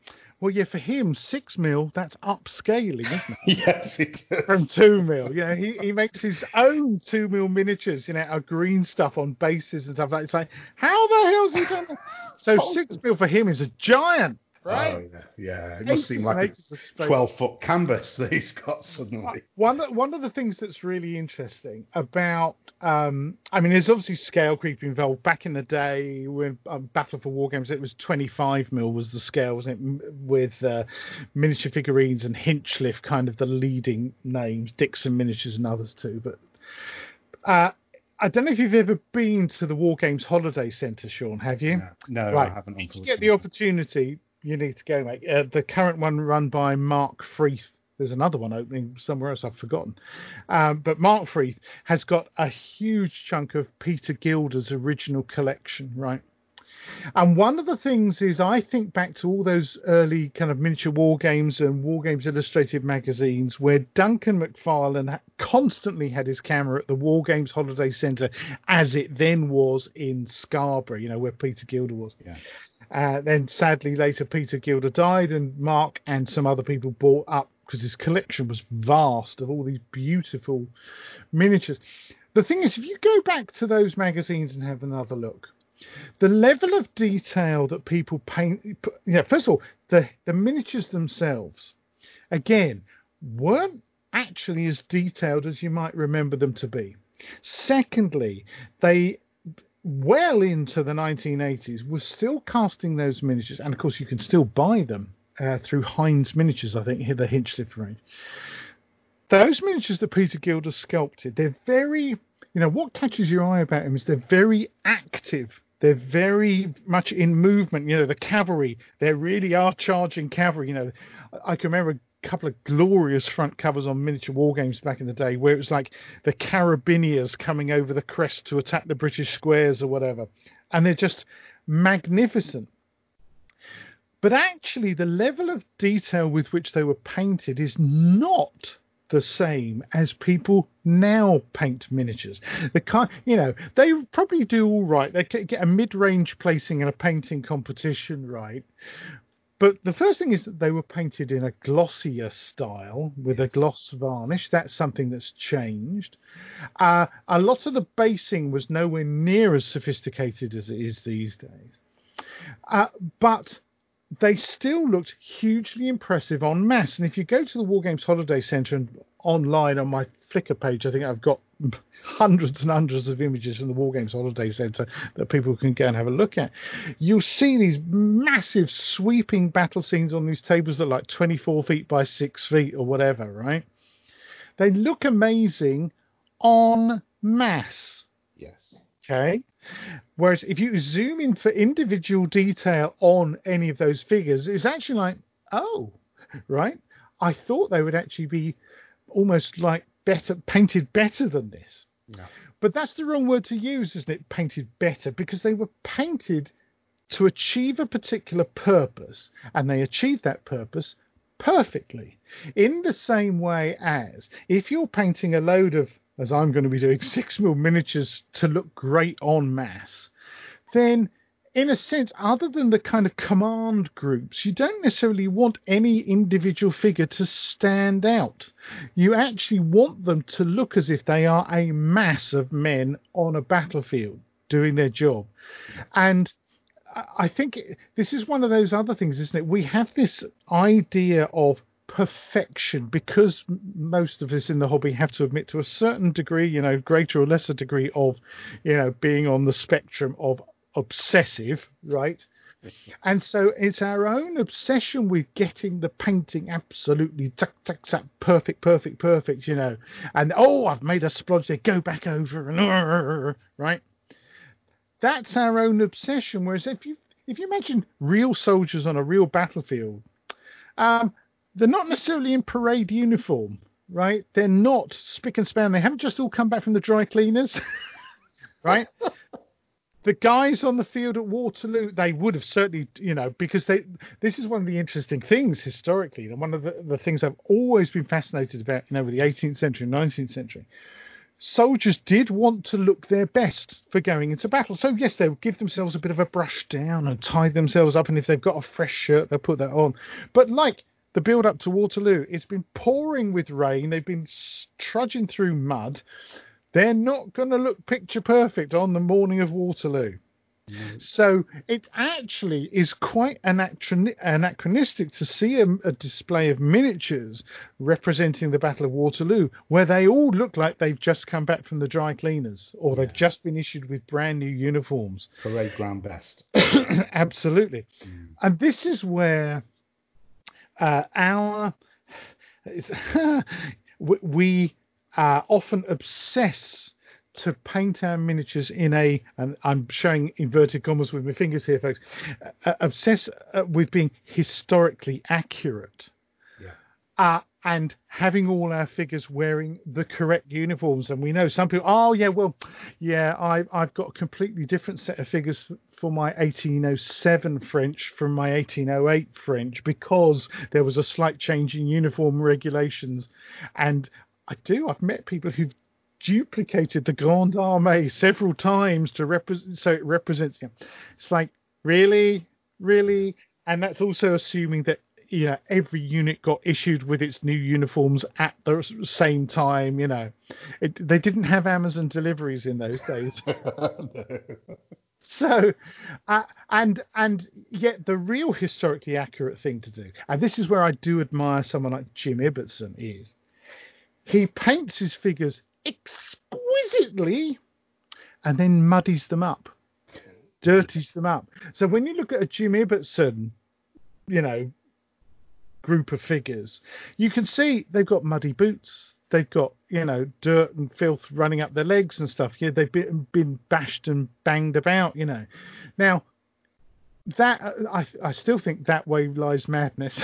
well, yeah, for him six mil that's upscaling, isn't it? yes, it does. From two mil, you know, he, he makes his own two mil miniatures, you know, out of green stuff on bases and stuff like. that. It's like, how the hell's he done that? So six mil for him is a giant, right? Oh, yeah, yeah. It must seem like a acres of space. 12 foot canvas that he's got suddenly. One one of the things that's really interesting about, um, I mean, there's obviously scale creep involved. Back in the day, when um, Battle for War Games, it was 25 mil was the scale, wasn't it? With uh, miniature figurines and Hinchliffe, kind of the leading names, Dixon Miniatures and others too. But uh, I don't know if you've ever been to the War Games Holiday Centre, Sean. Have you? No, right. I haven't. If you get the opportunity, you need to go, mate. Uh, the current one run by Mark Freeth. There's another one opening somewhere else I've forgotten. Um, but Mark Freeth has got a huge chunk of Peter Gilder's original collection, right? And one of the things is, I think back to all those early kind of miniature war games and war games illustrated magazines where Duncan Macfarlane constantly had his camera at the War Games Holiday Centre, as it then was in Scarborough, you know, where Peter Gilder was. Yeah. Uh, then sadly later Peter Gilder died, and Mark and some other people bought up because his collection was vast of all these beautiful miniatures. The thing is, if you go back to those magazines and have another look, the level of detail that people paint, yeah, first of all, the, the miniatures themselves, again, weren't actually as detailed as you might remember them to be. Secondly, they well into the 1980s was still casting those miniatures, and of course you can still buy them uh, through Hinds Miniatures, I think, the Hinchliffe range. Those miniatures that Peter Gilder sculpted, they're very, you know, what catches your eye about them is they're very active. They're very much in movement. You know, the cavalry, they really are charging cavalry. You know, I can remember couple of glorious front covers on miniature war games back in the day where it was like the carabiniers coming over the crest to attack the British squares or whatever. And they're just magnificent. But actually, the level of detail with which they were painted is not the same as people now paint miniatures. The kind, you know, they probably do all right. They get get a mid-range placing in a painting competition, right? But the first thing is that they were painted in a glossier style with a gloss varnish. That's something that's changed. Uh, a lot of the basing was nowhere near as sophisticated as it is these days. Uh, but they still looked hugely impressive on mass. And if you go to the War Games Holiday Centre and online on my Flickr page, I think I've got hundreds and hundreds of images from the War Games Holiday Centre that people can go and have a look at. You'll see these massive sweeping battle scenes on these tables that are like 24 feet by 6 feet or whatever, right? They look amazing on mass. Yes. Okay. Whereas if you zoom in for individual detail on any of those figures, it's actually like, oh, right. I thought they would actually be almost like better painted better than this. No. But that's the wrong word to use, isn't it? Painted better because they were painted to achieve a particular purpose, and they achieved that purpose perfectly. In the same way as if you're painting a load of, as I'm going to be doing, six mil miniatures to look great on mass, then in a sense, other than the kind of command groups, you don't necessarily want any individual figure to stand out. You actually want them to look as if they are a mass of men on a battlefield doing their job. And I think this is one of those other things, isn't it? We have this idea of perfection because most of us in the hobby have to admit to a certain degree, you know, greater or lesser degree of, you know, being on the spectrum of obsessive, right? And so it's our own obsession with getting the painting absolutely tuck, tuck, tuck, perfect, perfect, perfect, you know. And oh, I've made a splodge there, go back over and right. That's our own obsession. Whereas if you if you imagine real soldiers on a real battlefield, um, they're not necessarily in parade uniform, right? They're not spick and span. They haven't just all come back from the dry cleaners, right? the guys on the field at Waterloo, they would have certainly, you know, because they. This is one of the interesting things historically, and one of the, the things I've always been fascinated about, you know, with the 18th century and 19th century. Soldiers did want to look their best for going into battle. So yes, they would give themselves a bit of a brush down and tie themselves up, and if they've got a fresh shirt, they'll put that on. But like the build up to Waterloo, it's been pouring with rain. They've been trudging through mud they're not going to look picture perfect on the morning of Waterloo. Mm. So it actually is quite anachronistic to see a, a, display of miniatures representing the Battle of Waterloo, where they all look like they've just come back from the dry cleaners or yeah. they've just been issued with brand new uniforms. Parade ground best. Absolutely. Mm. And this is where uh, our we uh, often obsess to paint our miniatures in a, and I'm showing inverted commas with my fingers here, folks, uh, obsess uh, with being historically accurate. Yeah. Uh, and having all our figures wearing the correct uniforms. And we know some people, oh, yeah, well, yeah, I, I've got a completely different set of figures for my 1807 French from my 1808 French because there was a slight change in uniform regulations. And I do. I've met people who've duplicated the Grande Armée several times to represent, so it represents. Know, it's like really, really, and that's also assuming that you know every unit got issued with its new uniforms at the same time. You know, it, they didn't have Amazon deliveries in those days. no. So, uh, and and yet the real historically accurate thing to do, and this is where I do admire someone like Jim Ibbotson, is he paints his figures exquisitely and then muddies them up, dirties them up. So when you look at a Jim Ibbotson, you know, group of figures, you can see they've got muddy boots. They've got, you know, dirt and filth running up their legs and stuff. Yeah, they've been, been bashed and banged about, you know. Now, that I, I still think that way lies madness.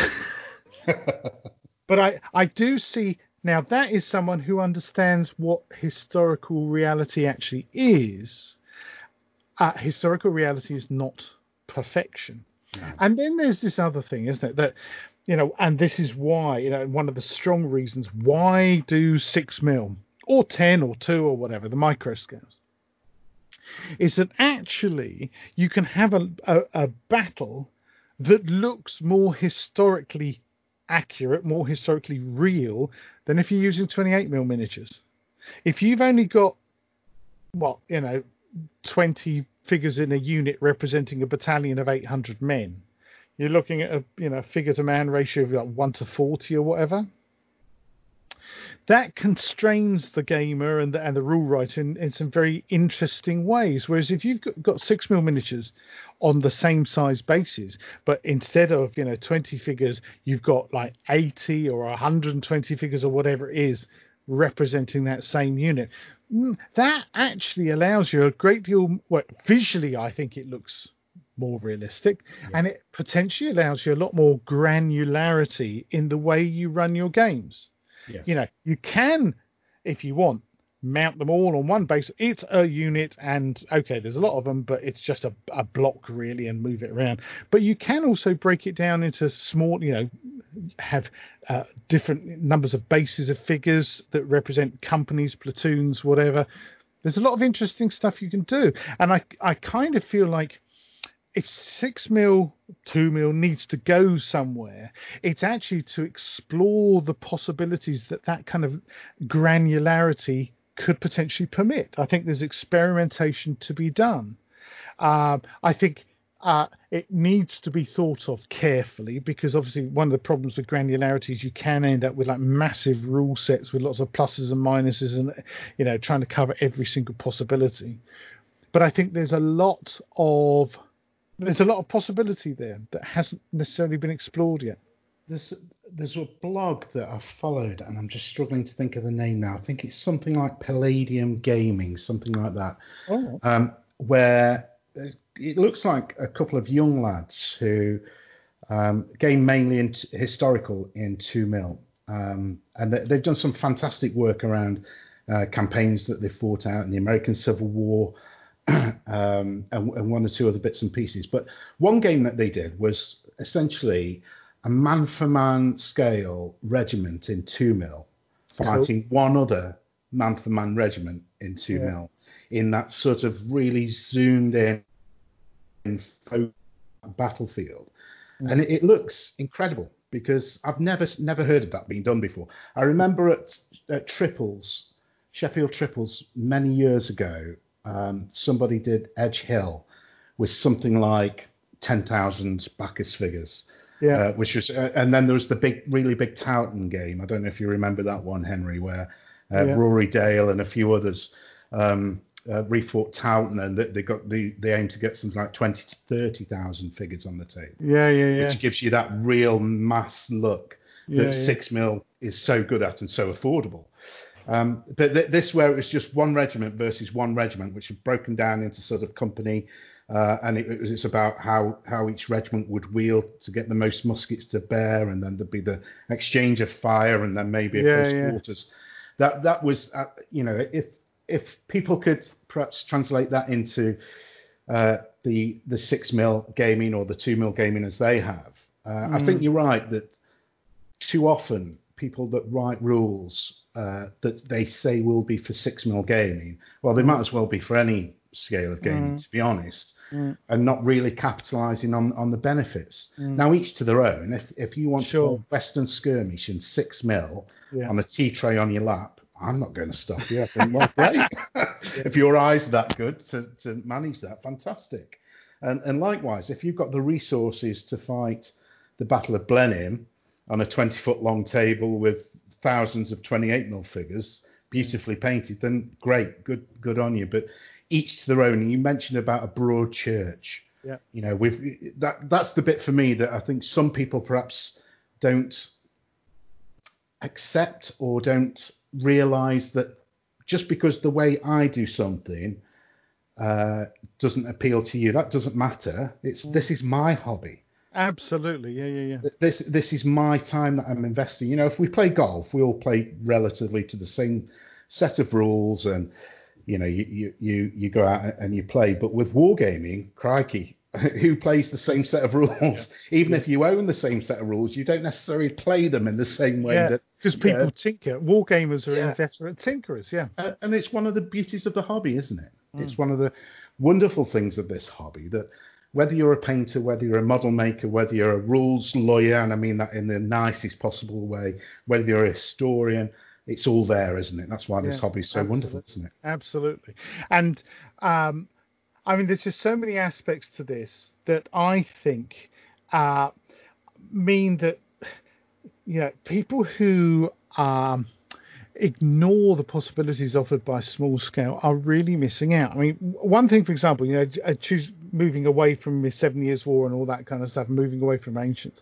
but I, I do see now, that is someone who understands what historical reality actually is. Uh, historical reality is not perfection. And then there's this other thing, isn't it? That, you know, and this is why, you know, one of the strong reasons why do six mil or 10 or two or whatever, the micro scales, is that actually you can have a, a, a battle that looks more historically accurate, more historically real than if you're using 28 mil miniatures. If you've only got, well, you know, 20 figures in a unit representing a battalion of 800 men, you're looking at a you know figure to man ratio of like 1 to 40 or whatever that constrains the gamer and the, and the rule writer in, in some very interesting ways. Whereas if you've got, six mil miniatures on the same size bases, but instead of you know 20 figures, you've got like 80 or 120 figures or whatever it is representing that same unit. mm, That actually allows you a great deal. Well, visually, I think it looks more realistic, and it potentially allows you a lot more granularity in the way you run your games. Yes. You know, you can, if you want, mount them all on one base. It's a unit, and okay, there's a lot of them, but it's just a, a block really, and move it around. But you can also break it down into small, you know, have uh, different numbers of bases of figures that represent companies, platoons, whatever. There's a lot of interesting stuff you can do, and I I kind of feel like if six mil, two mil needs to go somewhere, it's actually to explore the possibilities that that kind of granularity could potentially permit. I think there's experimentation to be done. Um, I think uh, it needs to be thought of carefully because obviously one of the problems with granularity is you can end up with like massive rule sets with lots of pluses and minuses and you know trying to cover every single possibility. But I think there's a lot of there's a lot of possibility there that hasn't necessarily been explored yet. There's there's a blog that I've followed, and I'm just struggling to think of the name now. I think it's something like Palladium Gaming, something like that, Oh, um, where uh, it looks like a couple of young lads who um, game mainly in t- historical in two mil, um, and they, they've done some fantastic work around uh, campaigns that they fought out in the American Civil War. um, and, and one or two other bits and pieces. But one game that they did was essentially a man for man scale regiment in two mil fighting one other man for man regiment in two Yeah. mil in that sort of really zoomed in, battlefield. And it, it looks incredible because I've never never heard of that being done before. I remember at, at Triples, Sheffield Triples, many years ago, um, somebody did Edge Hill with something like 10,000 Baccus figures. yeah, Uh, which was, uh, and then there was the big, really big Towton game. I don't know if you remember that one, Henry, where uh, Yeah. Rory Dale and a few others um, uh, refought Towton, and they, they got the they aimed to get something like twenty to thirty thousand figures on the table, yeah, yeah, yeah. which gives you that real mass look that yeah. six mil is so good at and so affordable. Um, but th- this where it was just one regiment versus one regiment, which had broken down into sort of company, uh, and it, it was it's about how how each regiment would wield to get the most muskets to bear, and then there'd be the exchange of fire, and then maybe a Yeah, close yeah. quarters. That that was uh, you know if if people could perhaps translate that into uh, the the six mil gaming or the two mil gaming as they have, uh, I think you're right that too often people that write rules uh, that they say will be for six mil gaming, well, they might as well be for any scale of gaming, mm. to be honest, mm. and not really capitalising on, on the benefits. Mm. Now, each to their own. If if you want Sure. to Western skirmish in six mil Yeah. on a tea tray on your lap, I'm not going to stop you. I think, well, great. if your eyes are that good to, to manage that, fantastic. And, and likewise, if you've got the resources to fight the Battle of Blenheim on a 20 foot long table with thousands of 28 mil figures, beautifully painted, then great, good, good on you. But each to their own. And you mentioned about a broad church. Yeah. You know, we've that that's the bit for me that I think some people perhaps don't accept or don't realize that just because the way I do something uh, doesn't appeal to you, that doesn't matter. It's this is my hobby. Absolutely. Yeah, yeah, yeah. This this is my time that I'm investing. You know, if we play golf, we all play relatively to the same set of rules, and you know, you you you, you go out and you play. But with wargaming, crikey, who plays the same set of rules? Even if you own the same set of rules, you don't necessarily play them in the same way Yeah, that because people yeah. tinker. Wargamers are Yeah. inveterate tinkerers. Yeah. Uh, and it's one of the beauties of the hobby, isn't it? Mm. It's one of the wonderful things of this hobby that whether you're a painter, whether you're a model maker, whether you're a rules lawyer, and I mean that in the nicest possible way, whether you're a historian, it's all there, isn't it? That's why this Yeah, hobby is so absolutely. wonderful, isn't it? Absolutely. And um, I mean, there's just so many aspects to this that I think uh, mean that you know people who um, ignore the possibilities offered by small scale are really missing out. I mean, one thing, for example, you know, I choose moving away from the Seven Years' War and all that kind of stuff, moving away from ancients.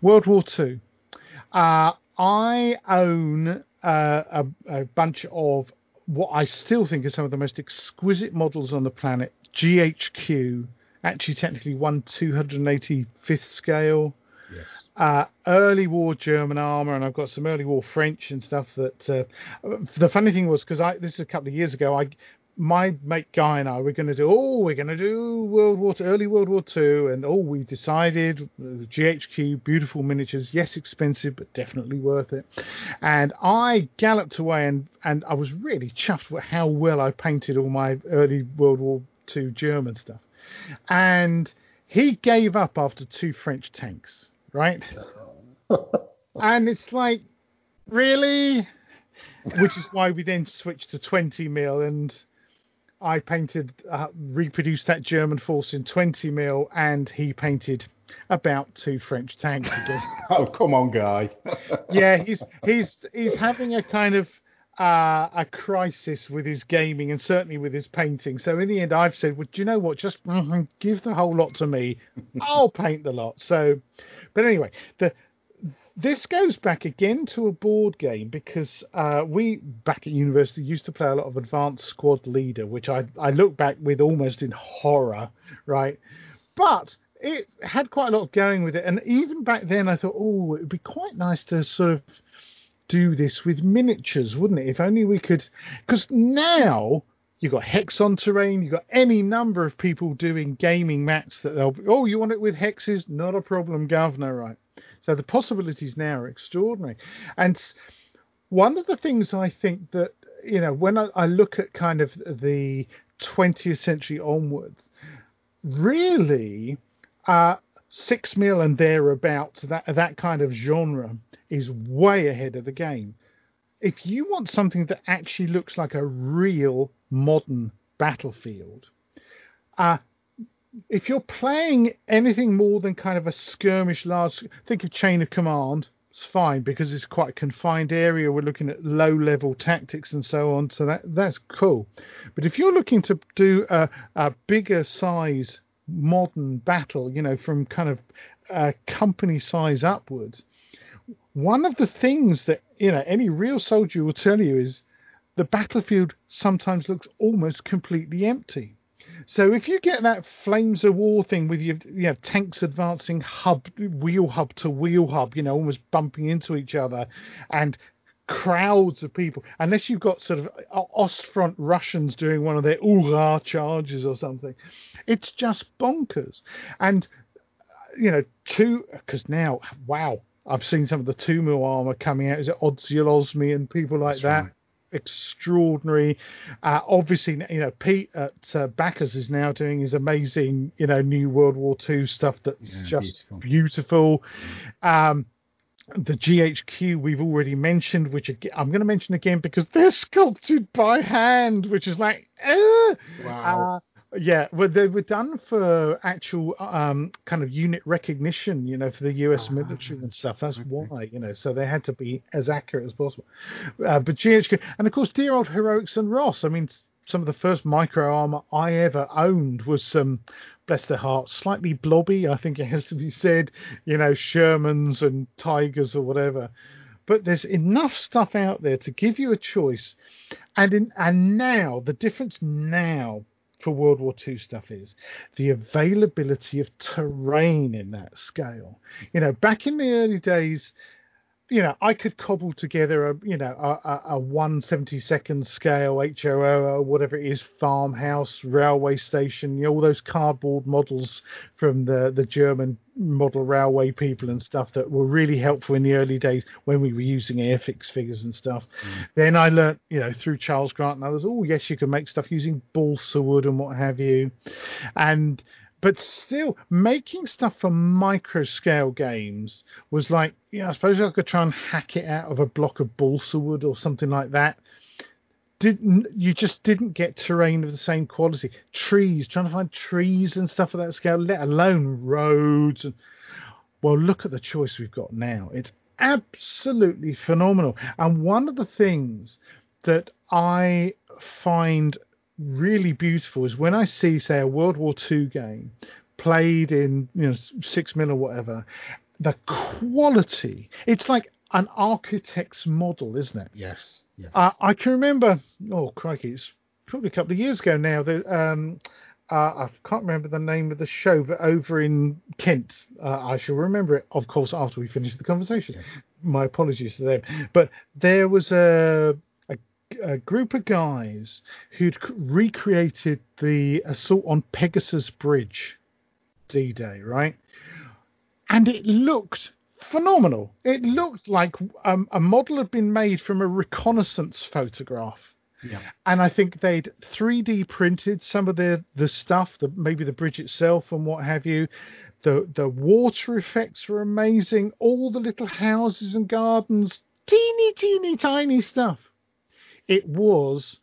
World War Two. Uh, I own uh, a, a bunch of what I still think are some of the most exquisite models on the planet. GHQ, actually technically one 285th scale. Yes. Uh, early war German armor, and I've got some early war French and stuff. That uh, the funny thing was because I this is a couple of years ago. I my mate Guy and I were going to do oh we're going to do World War early World War Two, and oh we decided uh, GHQ beautiful miniatures, yes expensive but definitely worth it. And I galloped away and and I was really chuffed with how well I painted all my early World War Two German stuff, and he gave up after two French tanks, right? and it's like, really? Which is why we then switched to 20 mil, and I painted, uh, reproduced that German force in 20 mil, and he painted about two French tanks again. Oh, come on, guy. yeah, he's he's he's having a kind of uh, a crisis with his gaming and certainly with his painting. So in the end, I've said, "Well, do you know what? Just mhm, give the whole lot to me. I'll paint the lot." So, but anyway, the this goes back again to a board game because uh, we back at university used to play a lot of Advanced Squad Leader, which I I look back with almost in horror, right? But it had quite a lot going with it, and even back then I thought, oh, it would be quite nice to sort of do this with miniatures, wouldn't it? If only we could, because now you've got Hexon terrain, you've got any number of people doing gaming mats that they'll, oh, you want it with hexes? Not a problem, governor, right? So the possibilities now are extraordinary. And one of the things I think that, you know, when I, I look at kind of the 20th century onwards, really, uh, six mil and thereabouts, that, that kind of genre is way ahead of the game. If you want something that actually looks like a real modern battlefield, uh, if you're playing anything more than kind of a skirmish large think of chain of command it's fine because it's quite a confined area we're looking at low level tactics and so on so that that's cool but if you're looking to do a, a bigger size modern battle you know from kind of uh, company size upwards. One of the things that you know any real soldier will tell you is the battlefield sometimes looks almost completely empty. So if you get that flames of war thing with your you know, tanks advancing hub wheel hub to wheel hub, you know, almost bumping into each other, and crowds of people, unless you've got sort of Ostfront Russians doing one of their Ura charges or something, it's just bonkers. And you know, two because now, wow, I've seen some of the mil armor coming out. Is it Oddzial Osmy and people like That's that? right. extraordinary. Uh, obviously, you know, Pete at uh, Baccus is now doing his amazing, you know, new World War II stuff that's Yeah, just beautiful. beautiful. Um, the GHQ we've already mentioned, which I'm going to mention again because they're sculpted by hand, which is like, eh. Wow. Uh, yeah, well, they were done for actual um, kind of unit recognition, you know, for the U.S. Ah, military and stuff. That's okay. why, you know, so they had to be as accurate as possible. Uh, but GHQ, and of course, dear old Heroics and Ross. I mean, some of the first micro armor I ever owned was some, bless their slightly blobby. I think it has to be said, you know, Shermans and Tigers or whatever. But there's enough stuff out there to give you a choice, and in, and now the difference now for World War II stuff is the availability of terrain in that scale. You know, back in the early days, you know, I could cobble together a you know a, a, a 172nd scale HOO or whatever it is farmhouse railway station you know, all those cardboard models from the the German model railway people and stuff that were really helpful in the early days when we were using airfix figures and stuff. Mm. Then I learnt you know through Charles Grant and others oh yes you can make stuff using balsa wood and what have you. And but still, making stuff for micro scale games was like, yeah, I suppose I could try and hack it out of a block of balsa wood or something like that. Didn't you just didn't get terrain of the same quality? Trees, trying to find trees and stuff of that scale, let alone roads. And well, look at the choice we've got now. It's absolutely phenomenal. And one of the things that I find really beautiful is when I see, say, a World War II game played in you know six mil or whatever, the quality. It's like an architect's model, isn't it? Yes. Yeah. Uh, I can remember. Oh crikey, it's probably a couple of years ago now. That um, uh, I can't remember the name of the show, but over in Kent, uh, I shall remember it, of course, after we finish the conversation. Yes. My apologies to them, but there was a a, group of guys who'd recreated the assault on Pegasus Bridge, D-Day, right? And it looked phenomenal. It looked like um, a model had been made from a reconnaissance photograph Yeah. and I think they'd 3D printed some of the the stuff, the maybe the bridge itself and what have you. The the water effects were amazing. All the little houses and gardens, teeny teeny tiny stuff. It was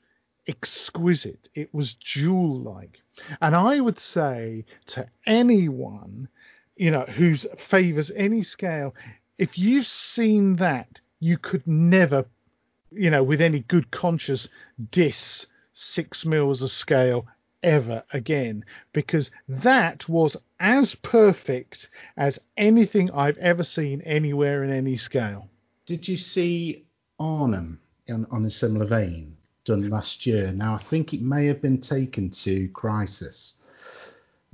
exquisite. It was jewel like, and I would say to anyone, you know, who favors any scale, if you've seen that, you could never you know, with any good conscience, diss six mils a scale ever again because that was as perfect as anything I've ever seen anywhere in any scale. Did you see Arnhem on, on a similar vein done last year? Now, I think it may have been taken to Crisis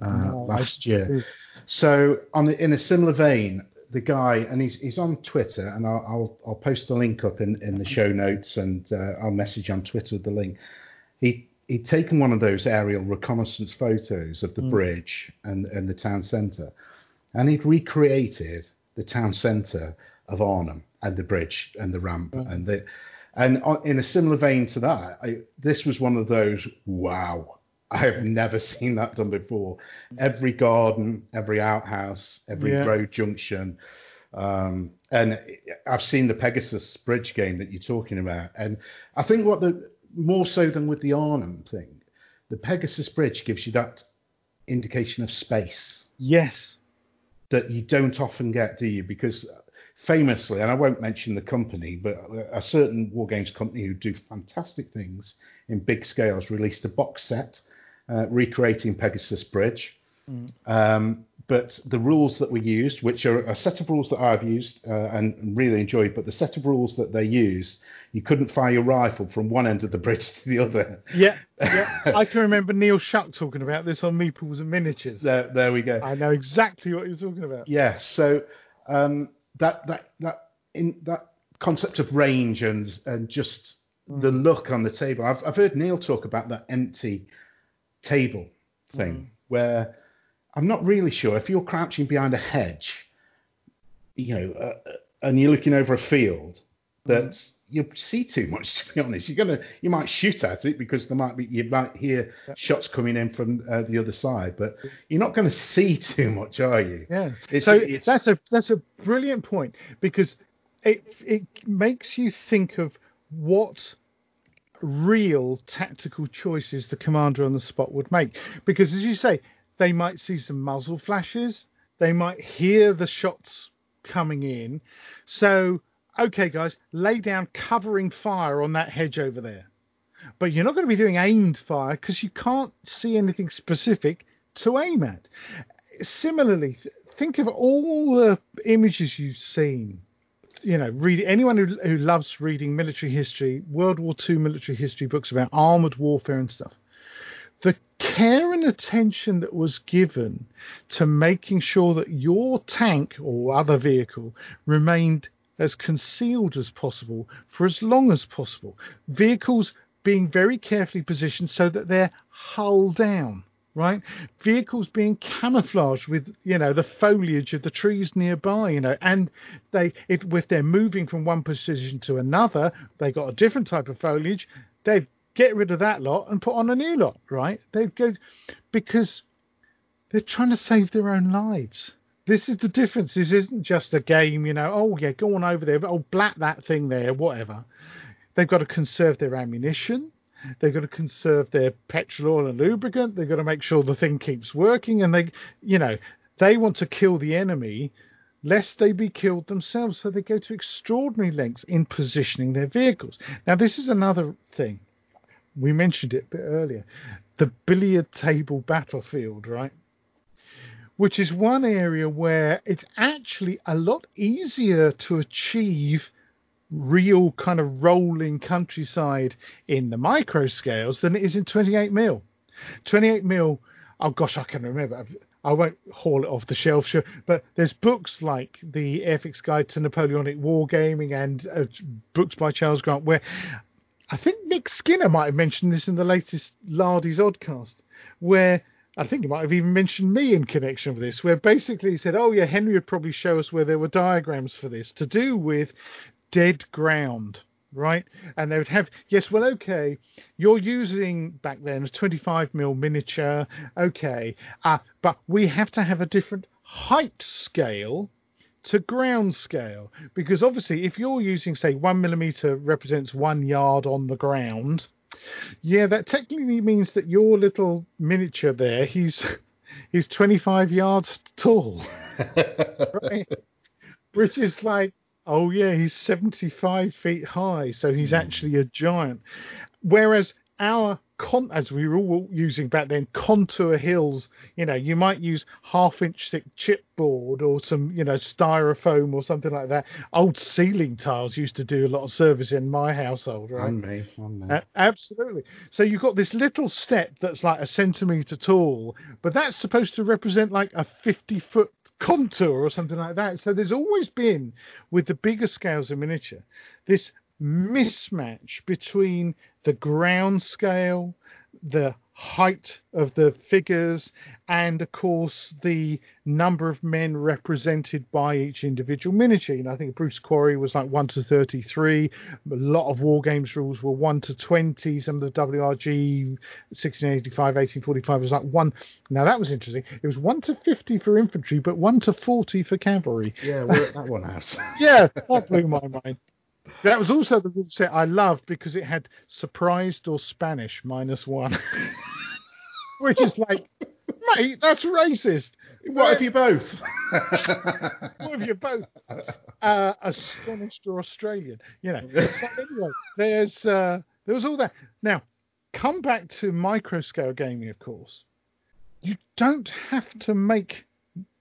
uh, No, last year. So, on the, in a similar vein, the guy, and he's he's on Twitter, and I'll I'll, I'll post a link up in, in the show notes, and uh, I'll message on Twitter with the link. He he'd taken one of those aerial reconnaissance photos of the bridge and, and the town centre, and he'd recreated the town centre of Arnhem and the bridge and the ramp and the and on, in a similar vein to that, I, this was one of those wow. I have never seen that done before. Every garden, every outhouse, every Yeah. road junction, um, and I've seen the Pegasus Bridge game that you're talking about, and I think what the more so than with the Arnhem thing, the Pegasus Bridge gives you that indication of space Yes. that you don't often get, do you? Because famously, and I won't mention the company, but a certain war games company who do fantastic things in big scales released a box set uh, recreating Pegasus Bridge. Um, but the rules that were used, which are a set of rules that I've used uh, and really enjoyed, but the set of rules that they used, you couldn't fire your rifle from one end of the bridge to the other. Yeah. yeah. I can remember Neil Shuck talking about this on Meeples and Miniatures. There, there we go. I know exactly what you're talking about. Yeah, so um, that that that in that concept of range and and just mm. the look on the table. I've I've heard Neil talk about that empty table thing mm. where I'm not really sure. If you're crouching behind a hedge, you know, uh, uh and you're looking over a field mm-hmm. that you see too much. To be honest, you're gonna you might shoot at it because there might be you might hear shots coming in from uh, the other side, but you're not going to see too much, are you? Yeah. It's- so it's- that's a that's a brilliant point because it it makes you think of what real tactical choices the commander on the spot would make. Because as you say, they might see some muzzle flashes, they might hear the shots coming in. So, okay, guys, lay down covering fire on that hedge over there. But you're not going to be doing aimed fire because you can't see anything specific to aim at. Similarly, th- think of all the images you've seen you know, read anyone who, who loves reading military history, World War II military history books about armored warfare and stuff. The care and attention that was given to making sure that your tank or other vehicle remained as concealed as possible for as long as possible. Vehicles being very carefully positioned so that they're hull down right? Vehicles being camouflaged with, you know, the foliage of the trees nearby, you know, and they, if, if they're moving from one position to another, they got a different type of foliage. They'd get rid of that lot and put on a new lot, right? They'd go because they're trying to save their own lives. This is the difference. This isn't just a game, you know, oh, yeah, go on over there, oh, blat that thing there, whatever. They've got to conserve their ammunition. They've got to conserve their petrol oil and lubricant. They've got to make sure the thing keeps working. And they, you know, they want to kill the enemy lest they be killed themselves. So they go to extraordinary lengths in positioning their vehicles. Now, this is another thing. We mentioned it a bit earlier. The billiard table battlefield, right? Which is one area where it's actually a lot easier to achieve real kind of rolling countryside in the micro scales than it is in 28 mil. 28 mil, oh gosh, I can remember. I won't haul it off the shelf, sure, but there's books like the Airfix Guide to Napoleonic Wargaming and uh, books by Charles Grant where I think Nick Skinner might have mentioned this in the latest Lardy's Oddcast, where I think he might have even mentioned me in connection with this, where basically he said, Oh, yeah, Henry would probably show us where there were diagrams for this to do with dead ground, right? And they would have, yes, well, okay, you're using back then a 25 mil miniature, okay, uh, but we have to have a different height scale to ground scale because obviously if you're using say one millimeter represents one yard on the ground yeah that technically means that your little miniature there he's he's 25 yards tall right which is like Oh yeah, he's seventy-five feet high, so he's mm. actually a giant. Whereas our con, as we were all using back then, contour hills. You know, you might use half-inch thick chipboard or some, you know, styrofoam or something like that. Old ceiling tiles used to do a lot of service in my household, right? On me, on me. Uh, absolutely. So you've got this little step that's like a centimetre tall, but that's supposed to represent like a fifty-foot contour or something like that. So there's always been, with the bigger scales of miniature, this mismatch between the ground scale, the height of the figures, and of course the number of men represented by each individual miniature. Know, I think Bruce Quarrie was like one to thirty-three. A lot of war games rules were one to twenty. Some of the WRG 1685, 1845 was like one. Now that was interesting. It was one to fifty for infantry, but one to forty for cavalry. Yeah, work that one out. yeah, that blew my mind. That was also the rule set I loved because it had surprised or Spanish minus one. Which is like, mate, that's racist. What if you both? what if you both? Uh, astonished or Australian? You know. So anyway, there's uh, there was all that. Now, come back to micro scale gaming, of course. You don't have to make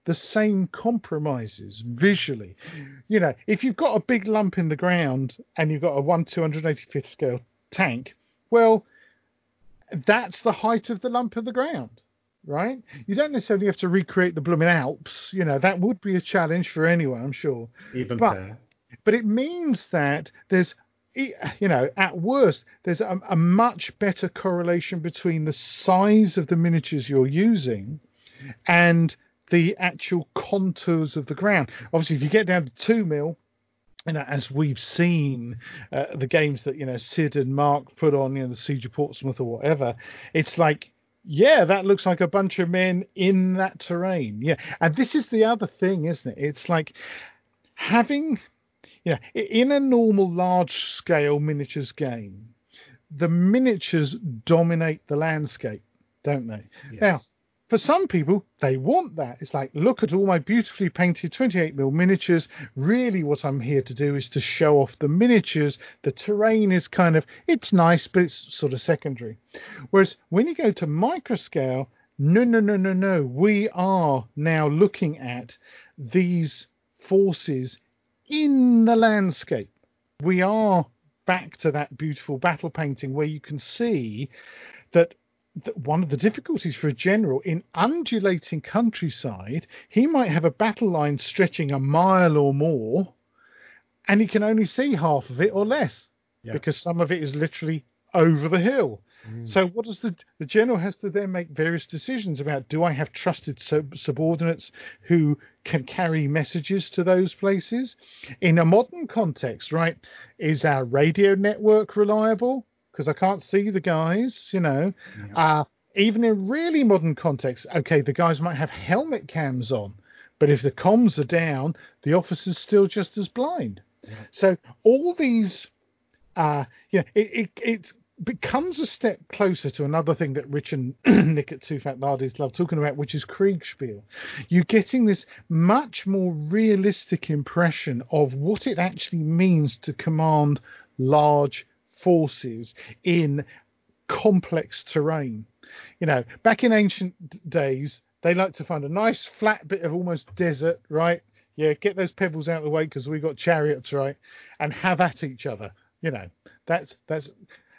the same compromises visually. Mm. You know, if you've got a big lump in the ground and you've got a 1 285th scale tank, well, that's the height of the lump of the ground, right? You don't necessarily have to recreate the blooming Alps. You know, that would be a challenge for anyone, I'm sure. Even but, there. But it means that there's you know, at worst, there's a, a, much better correlation between the size of the miniatures you're using and the actual contours of the ground. Obviously, if you get down to two mil, you know, as we've seen uh, the games that you know Sid and Mark put on, you know, the Siege of Portsmouth or whatever, it's like, yeah, that looks like a bunch of men in that terrain. Yeah, and this is the other thing, isn't it? It's like having, you know, in a normal large scale miniatures game, the miniatures dominate the landscape, don't they? Yes. Now, for some people, they want that. It's like, look at all my beautifully painted 28mm miniatures. Really, what I'm here to do is to show off the miniatures. The terrain is kind of, it's nice, but it's sort of secondary. Whereas when you go to microscale, no, no, no, no, no. We are now looking at these forces in the landscape. We are back to that beautiful battle painting where you can see that one of the difficulties for a general in undulating countryside, he might have a battle line stretching a mile or more, and he can only see half of it or less yeah. because some of it is literally over the hill. Mm. So, what does the the general has to then make various decisions about? Do I have trusted sub- subordinates who can carry messages to those places? In a modern context, right? Is our radio network reliable? Because I can't see the guys. You know, yeah. uh, even in really modern context, okay, the guys might have helmet cams on, but if the comms are down, the officer's still just as blind. So all these, uh, know, it, it it becomes a step closer to another thing that Rich and Nick at Two Fat Lardies love talking about, which is Kriegspiel. You're getting this much more realistic impression of what it actually means to command large forces in complex terrain. You know, back in ancient days, they like to find a nice flat bit of almost desert, right? Yeah, get those pebbles out of the way because we got chariots, right? And have at each other. You know, that's that's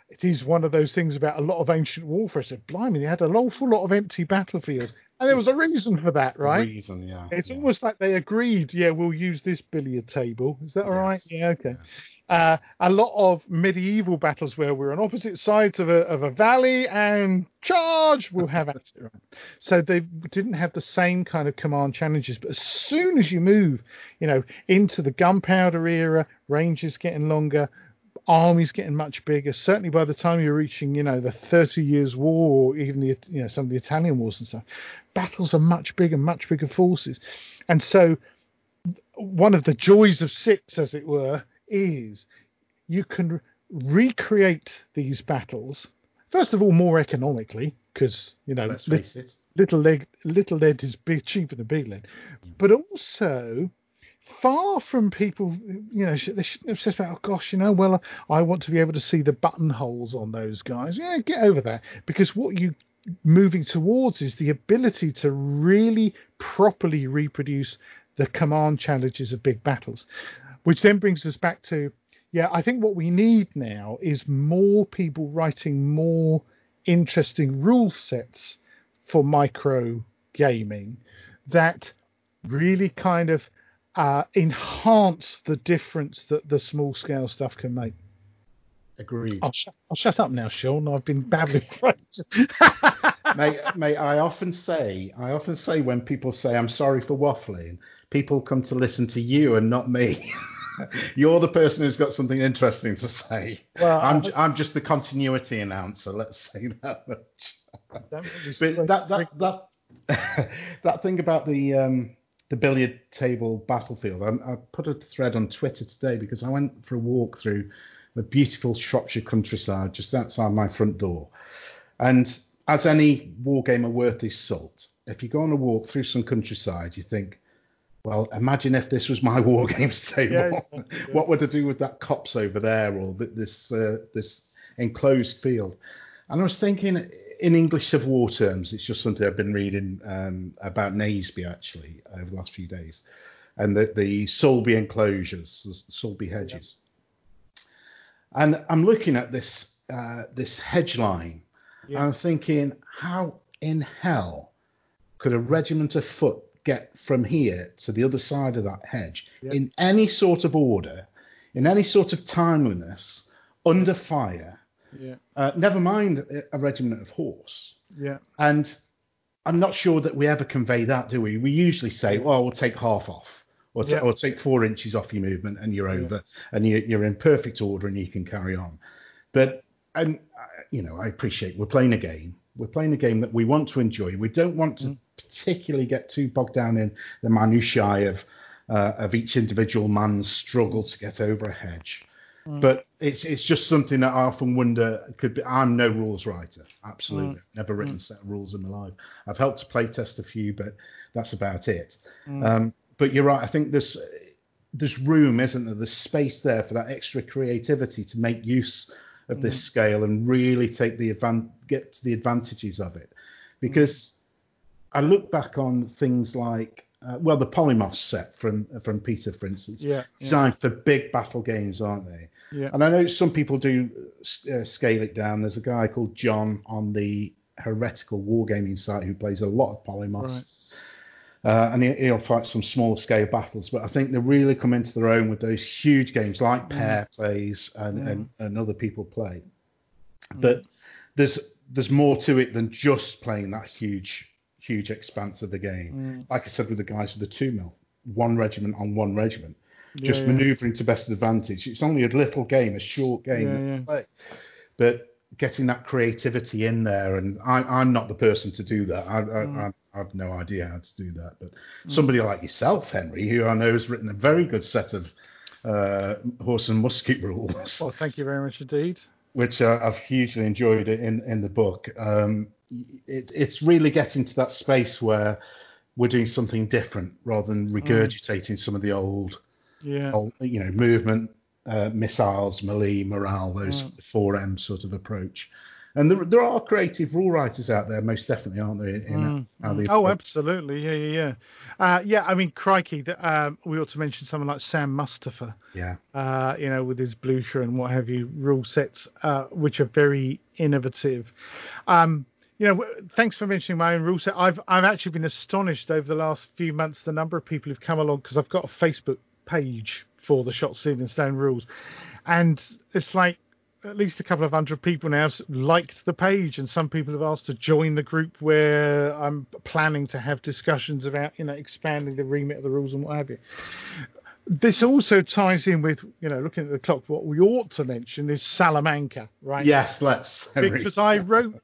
it is one of those things about a lot of ancient warfare. So, blimey, they had an awful lot of empty battlefields, and there was a reason for that, right? Reason, yeah. It's yeah. almost like they agreed, yeah, we'll use this billiard table. Is that all right? Yeah, okay. Uh, a lot of medieval battles where we're on opposite sides of a of a valley and charge, we'll have at it. So they didn't have the same kind of command challenges. But as soon as you move, you know, into the gunpowder era, ranges getting longer, armies getting much bigger. Certainly by the time you're reaching, you know, the Thirty Years' War or even the you know some of the Italian wars and stuff, battles are much bigger, much bigger forces, and so one of the joys of six, as it were, is you can recreate these battles. First of all, more economically, because you know, Let's face it. little leg, little lead is cheaper than big lead, but also far from people, you know, they shouldn't obsess about. Oh gosh, you know, well, I want to be able to see the buttonholes on those guys. Yeah, get over that because what you moving towards is the ability to really properly reproduce the command challenges of big battles, which then brings us back to, yeah, I think what we need now is more people writing more interesting rule sets for micro gaming that really kind of uh, enhance the difference that the small scale stuff can make. Agreed. I'll, sh- I'll shut up now, Sean. I've been babbling. mate, mate, I often say, I often say when people say I'm sorry for waffling, people come to listen to you and not me. You're the person who's got something interesting to say. Well, I'm, I- I'm just the continuity announcer. Let's say that much. Really But that that that that thing about the um, the billiard table battlefield, I, I put a thread on Twitter today because I went for a walk through the beautiful Shropshire countryside just outside my front door, and as any wargamer worth his salt, if you go on a walk through some countryside, you think, well, imagine if this was my war games table. Yeah. what would I do with that copse over there or this uh, this enclosed field? And I was thinking, in English Civil War terms, it's just something I've been reading um, about Naseby actually over the last few days, and the, the Sulby enclosures, the Sulby hedges. And I'm looking at this uh, this hedge line, Yeah. and I'm thinking, how in hell could a regiment of foot get from here to the other side of that hedge Yeah. in any sort of order, in any sort of timeliness, under fire? Yeah, Uh, never mind a- regiment of horse. yeah, And I'm not sure that we ever convey that, do we? We usually say, well, we'll take half off. Or, ta- Yeah. or take four inches off your movement and you're Yeah. over and you, you're in perfect order and you can carry on. But, and, uh, you know, I appreciate we're playing a game. We're playing a game that we want to enjoy. We don't want to particularly get too bogged down in the minutiae of, uh, of each individual man's struggle to get over a hedge. Mm. But it's it's just something that I often wonder could be. I'm no rules writer, absolutely. Mm. Never written mm. a set of rules in my life. I've helped to play test a few, but that's about it. Um, but you're right. I think there's there's room, isn't there? There's space there for that extra creativity to make use of this scale and really take the advan- get to the advantages of it. Because I look back on things like uh, well, the Polemos set from from Peter, for instance, Yeah, yeah. designed for big battle games, aren't they? Yeah. And I know some people do uh, scale it down. There's a guy called John on the Heretical Wargaming site who plays a lot of Polemos. Right. Uh, and he, he'll fight some small scale battles, but I think they really come into their own with those huge games like Per plays and, and, and other people play. But there's there's more to it than just playing that huge huge expanse of the game. Like I said with the guys with the two mil, one regiment on one regiment, just yeah. manoeuvring to best advantage. It's only a little game, a short game Yeah, yeah. play. But getting that creativity in there. And I, I'm not the person to do that. I, I, I have no idea how to do that. But somebody like yourself, Henry, who I know has written a very good set of uh, horse and musket rules, Well, thank you very much indeed. which uh, I've hugely enjoyed in, in the book. Um, it, it's really getting to that space where we're doing something different rather than regurgitating some of the old, Yeah. old you know, movement, uh, missiles, melee, morale, those four M sort of approach. And there, there are creative rule writers out there, most definitely, aren't there? In they Oh, absolutely. Yeah, yeah, yeah. Uh, yeah, I mean, crikey, that, um, we ought to mention someone like Sam Mustafa, yeah. uh, you know, with his Blucher and what have you rule sets, uh, which are very innovative. Um, you know, thanks for mentioning my own rule set. I've I've actually been astonished over the last few months the number of people who've come along because I've got a Facebook page for the Shot and Stone rules, and it's like at least a couple of hundred people now have liked the page, and some people have asked to join the group where I'm planning to have discussions about you know expanding the remit of the rules and what have you. This also ties in with you know looking at the clock. What we ought to mention is Salamanca, right? Yes, let's. Henry. because I wrote.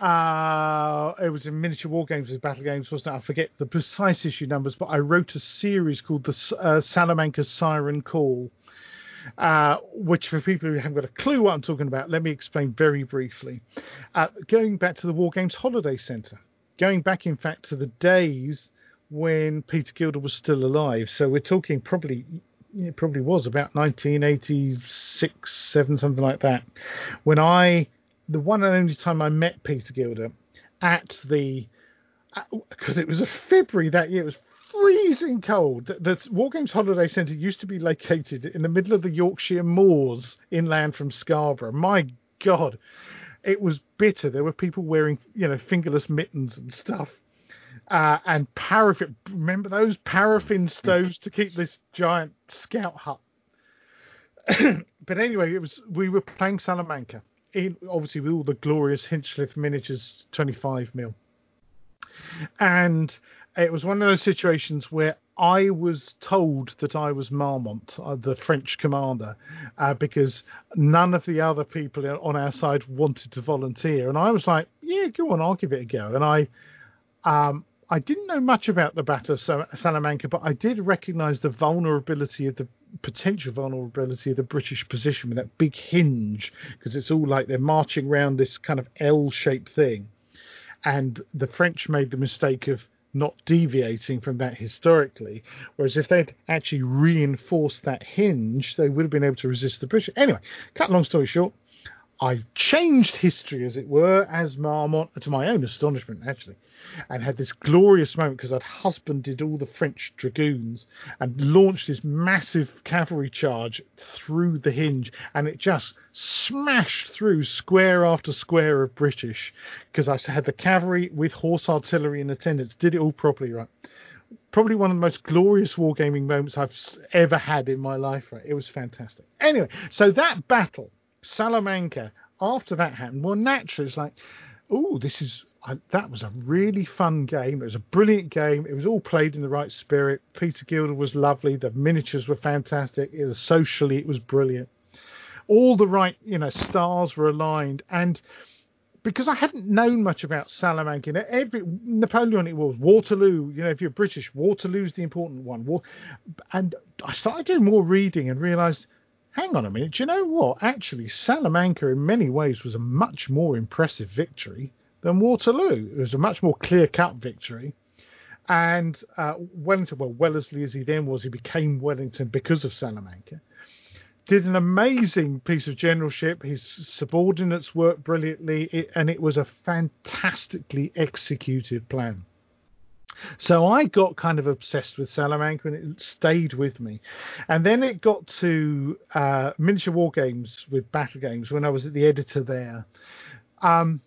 Uh, it was in miniature war games with battle games, wasn't it? I forget the precise issue numbers, but I wrote a series called the uh, Salamanca Siren Call, uh, which for people who haven't got a clue what I'm talking about, let me explain very briefly. Uh, going back to the War Games Holiday Centre, going back in fact to the days when Peter Gilder was still alive. So we're talking probably it probably was about 1986, seven, something like that. When I, the one and only time I met Peter Gilder at the, because it was a February that year, it was freezing cold. The, the War Games Holiday Centre used to be located in the middle of the Yorkshire moors inland from Scarborough. My God, it was bitter. There were people wearing, you know, fingerless mittens and stuff uh, and paraffin. Remember those paraffin stoves to keep this giant scout hut? but anyway, it was we were playing Salamanca, in, obviously with all the glorious Hinchliffe miniatures, 25 mil, and it was one of those situations where I was told that I was Marmont, uh, the French commander, uh, because none of the other people on our side wanted to volunteer, and I was like, "Yeah, go on, I'll give it a go." And I um, I didn't know much about the Battle of Salamanca, but I did recognise the vulnerability of the potential vulnerability of the British position with that big hinge, because it's all like they're marching around this kind of L-shaped thing, and the French made the mistake of not deviating from that historically. Whereas if they'd actually reinforced that hinge, they would have been able to resist the British. Anyway, cut long story short, I changed history, as it were, as Marmont, to my own astonishment, actually, and had this glorious moment because I'd husbanded all the French dragoons and launched this massive cavalry charge through the hinge, and it just smashed through square after square of British because I had the cavalry with horse artillery in attendance, did it all properly, right? Probably one of the most glorious wargaming moments I've ever had in my life, right? It was fantastic. Anyway, so that battle Salamanca, after that happened, well, naturally, it's like, oh, this is I, that was a really fun game. It was a brilliant game. It was all played in the right spirit. Peter Gilder was lovely. The miniatures were fantastic. It was socially, it was brilliant. All the right, you know, stars were aligned, and because I hadn't known much about Salamanca, you know, every Napoleonic Waterloo. You know, if you're British, Waterloo's the important one. And I started doing more reading and realised hang on a minute, do you know what? Actually, Salamanca in many ways was a much more impressive victory than Waterloo. It was a much more clear cut victory. And uh, Wellington, well, Wellesley as he then was, he became Wellington because of Salamanca. Did an amazing piece of generalship. His subordinates worked brilliantly, and it was a fantastically executed plan. So I got kind of obsessed with Salamanca and it stayed with me. And then it got to uh, miniature war games with battle games when I was at the editor there. Um,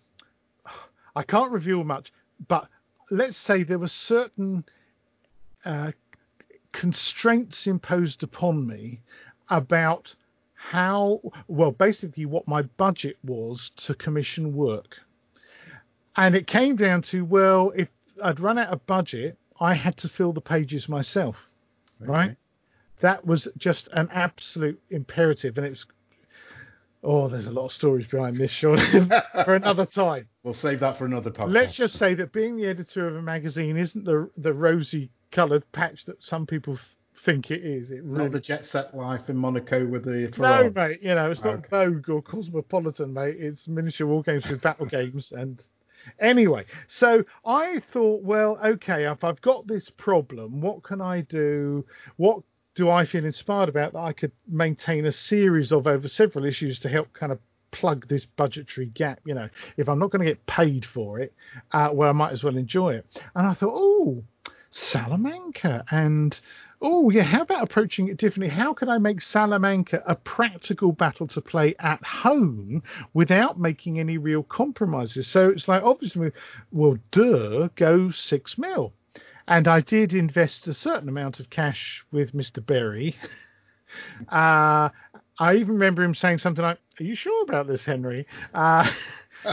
I can't reveal much, but let's say there were certain uh, constraints imposed upon me about how, well, basically what my budget was to commission work. And it came down to, well, if I'd run out of budget, I had to fill the pages myself, right? That was just an absolute imperative, and it was Oh, there's a lot of stories behind this, Sean, for another time. We'll save that for another podcast. Let's just say that being the editor of a magazine isn't the the rosy coloured patch that some people th- think it is. It really Not the jet set life in Monaco with the no, mate. You know, it's not Okay. Vogue or Cosmopolitan, mate. It's miniature war games with battle games. And anyway, so I thought, well, okay, if I've got this problem, what can I do? What do I feel inspired about that I could maintain a series of over several issues to help kind of plug this budgetary gap? You know, if I'm not going to get paid for it, uh, well, I might as well enjoy it. And I thought, oh, Salamanca and oh yeah how about approaching it differently? How can i make salamanca a practical battle to play at home without making any real compromises? So it's like obviously well duh go six mil. And i did invest a certain amount of cash with mr berry. Uh, i even remember him saying something like are you sure about this henry? Uh,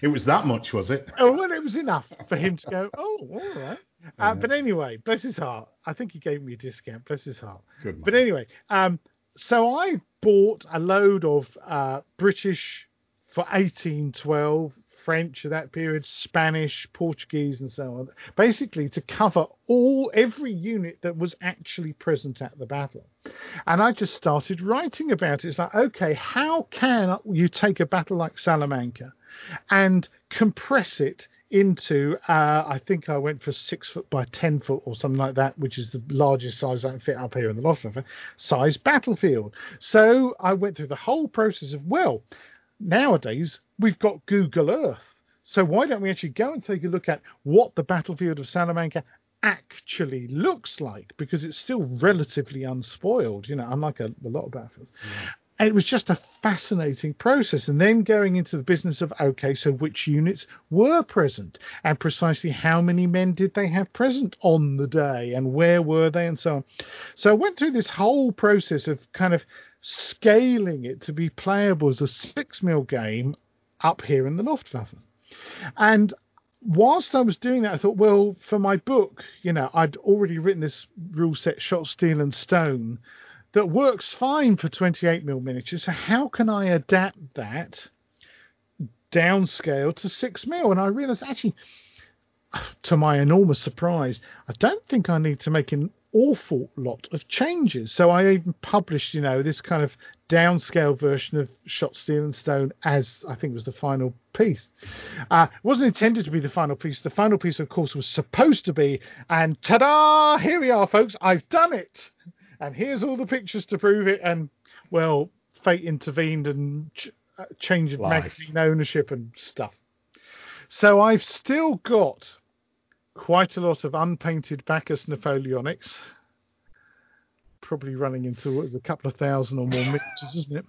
It was that much, was it? Oh, well, it was enough for him to go, oh, all right. Uh, but anyway, bless his heart. I think he gave me a discount. Bless his heart. Good man. But anyway, um, so I bought a load of uh, British for 1812, French of that period, Spanish, Portuguese, and so on. Basically, to cover all every unit that was actually present at the battle. And I just started writing about it. It's like, okay, how can you take a battle like Salamanca and compress it into uh, I think I went for six foot by ten foot or something like that, which is the largest size I can fit up here in the loft size battlefield. So I went through the whole process of well, nowadays we've got Google Earth. So why don't we actually go and take a look at what the battlefield of Salamanca actually looks like because it's still relatively unspoiled, you know, unlike a, a lot of battlefields. And it was just a fascinating process. And then going into the business of, okay, so which units were present and precisely how many men did they have present on the day and where were they and so on. So I went through this whole process of kind of scaling it to be playable as a six mil game up here in the Luftwaffe. And whilst I was doing that, I thought, well, for my book, you know, I'd already written this rule set, shot, steel, and stone, that works fine for 28 mil miniatures. So how can I adapt that downscale to six mil? And I realised actually, to my enormous surprise, I don't think I need to make an awful lot of changes. So I even published, you know, this kind of downscale version of Shot Steel and Stone as I think was the final piece. Uh, it wasn't intended to be the final piece. The final piece, of course, was supposed to be, and ta-da! Here we are, folks. I've done it, and here's all the pictures to prove it. And well, fate intervened and ch- uh, change of Life. magazine ownership and stuff. So I've still got quite a lot of unpainted Baccus Napoleonics. Probably running into a couple of thousand or more miniatures, isn't it?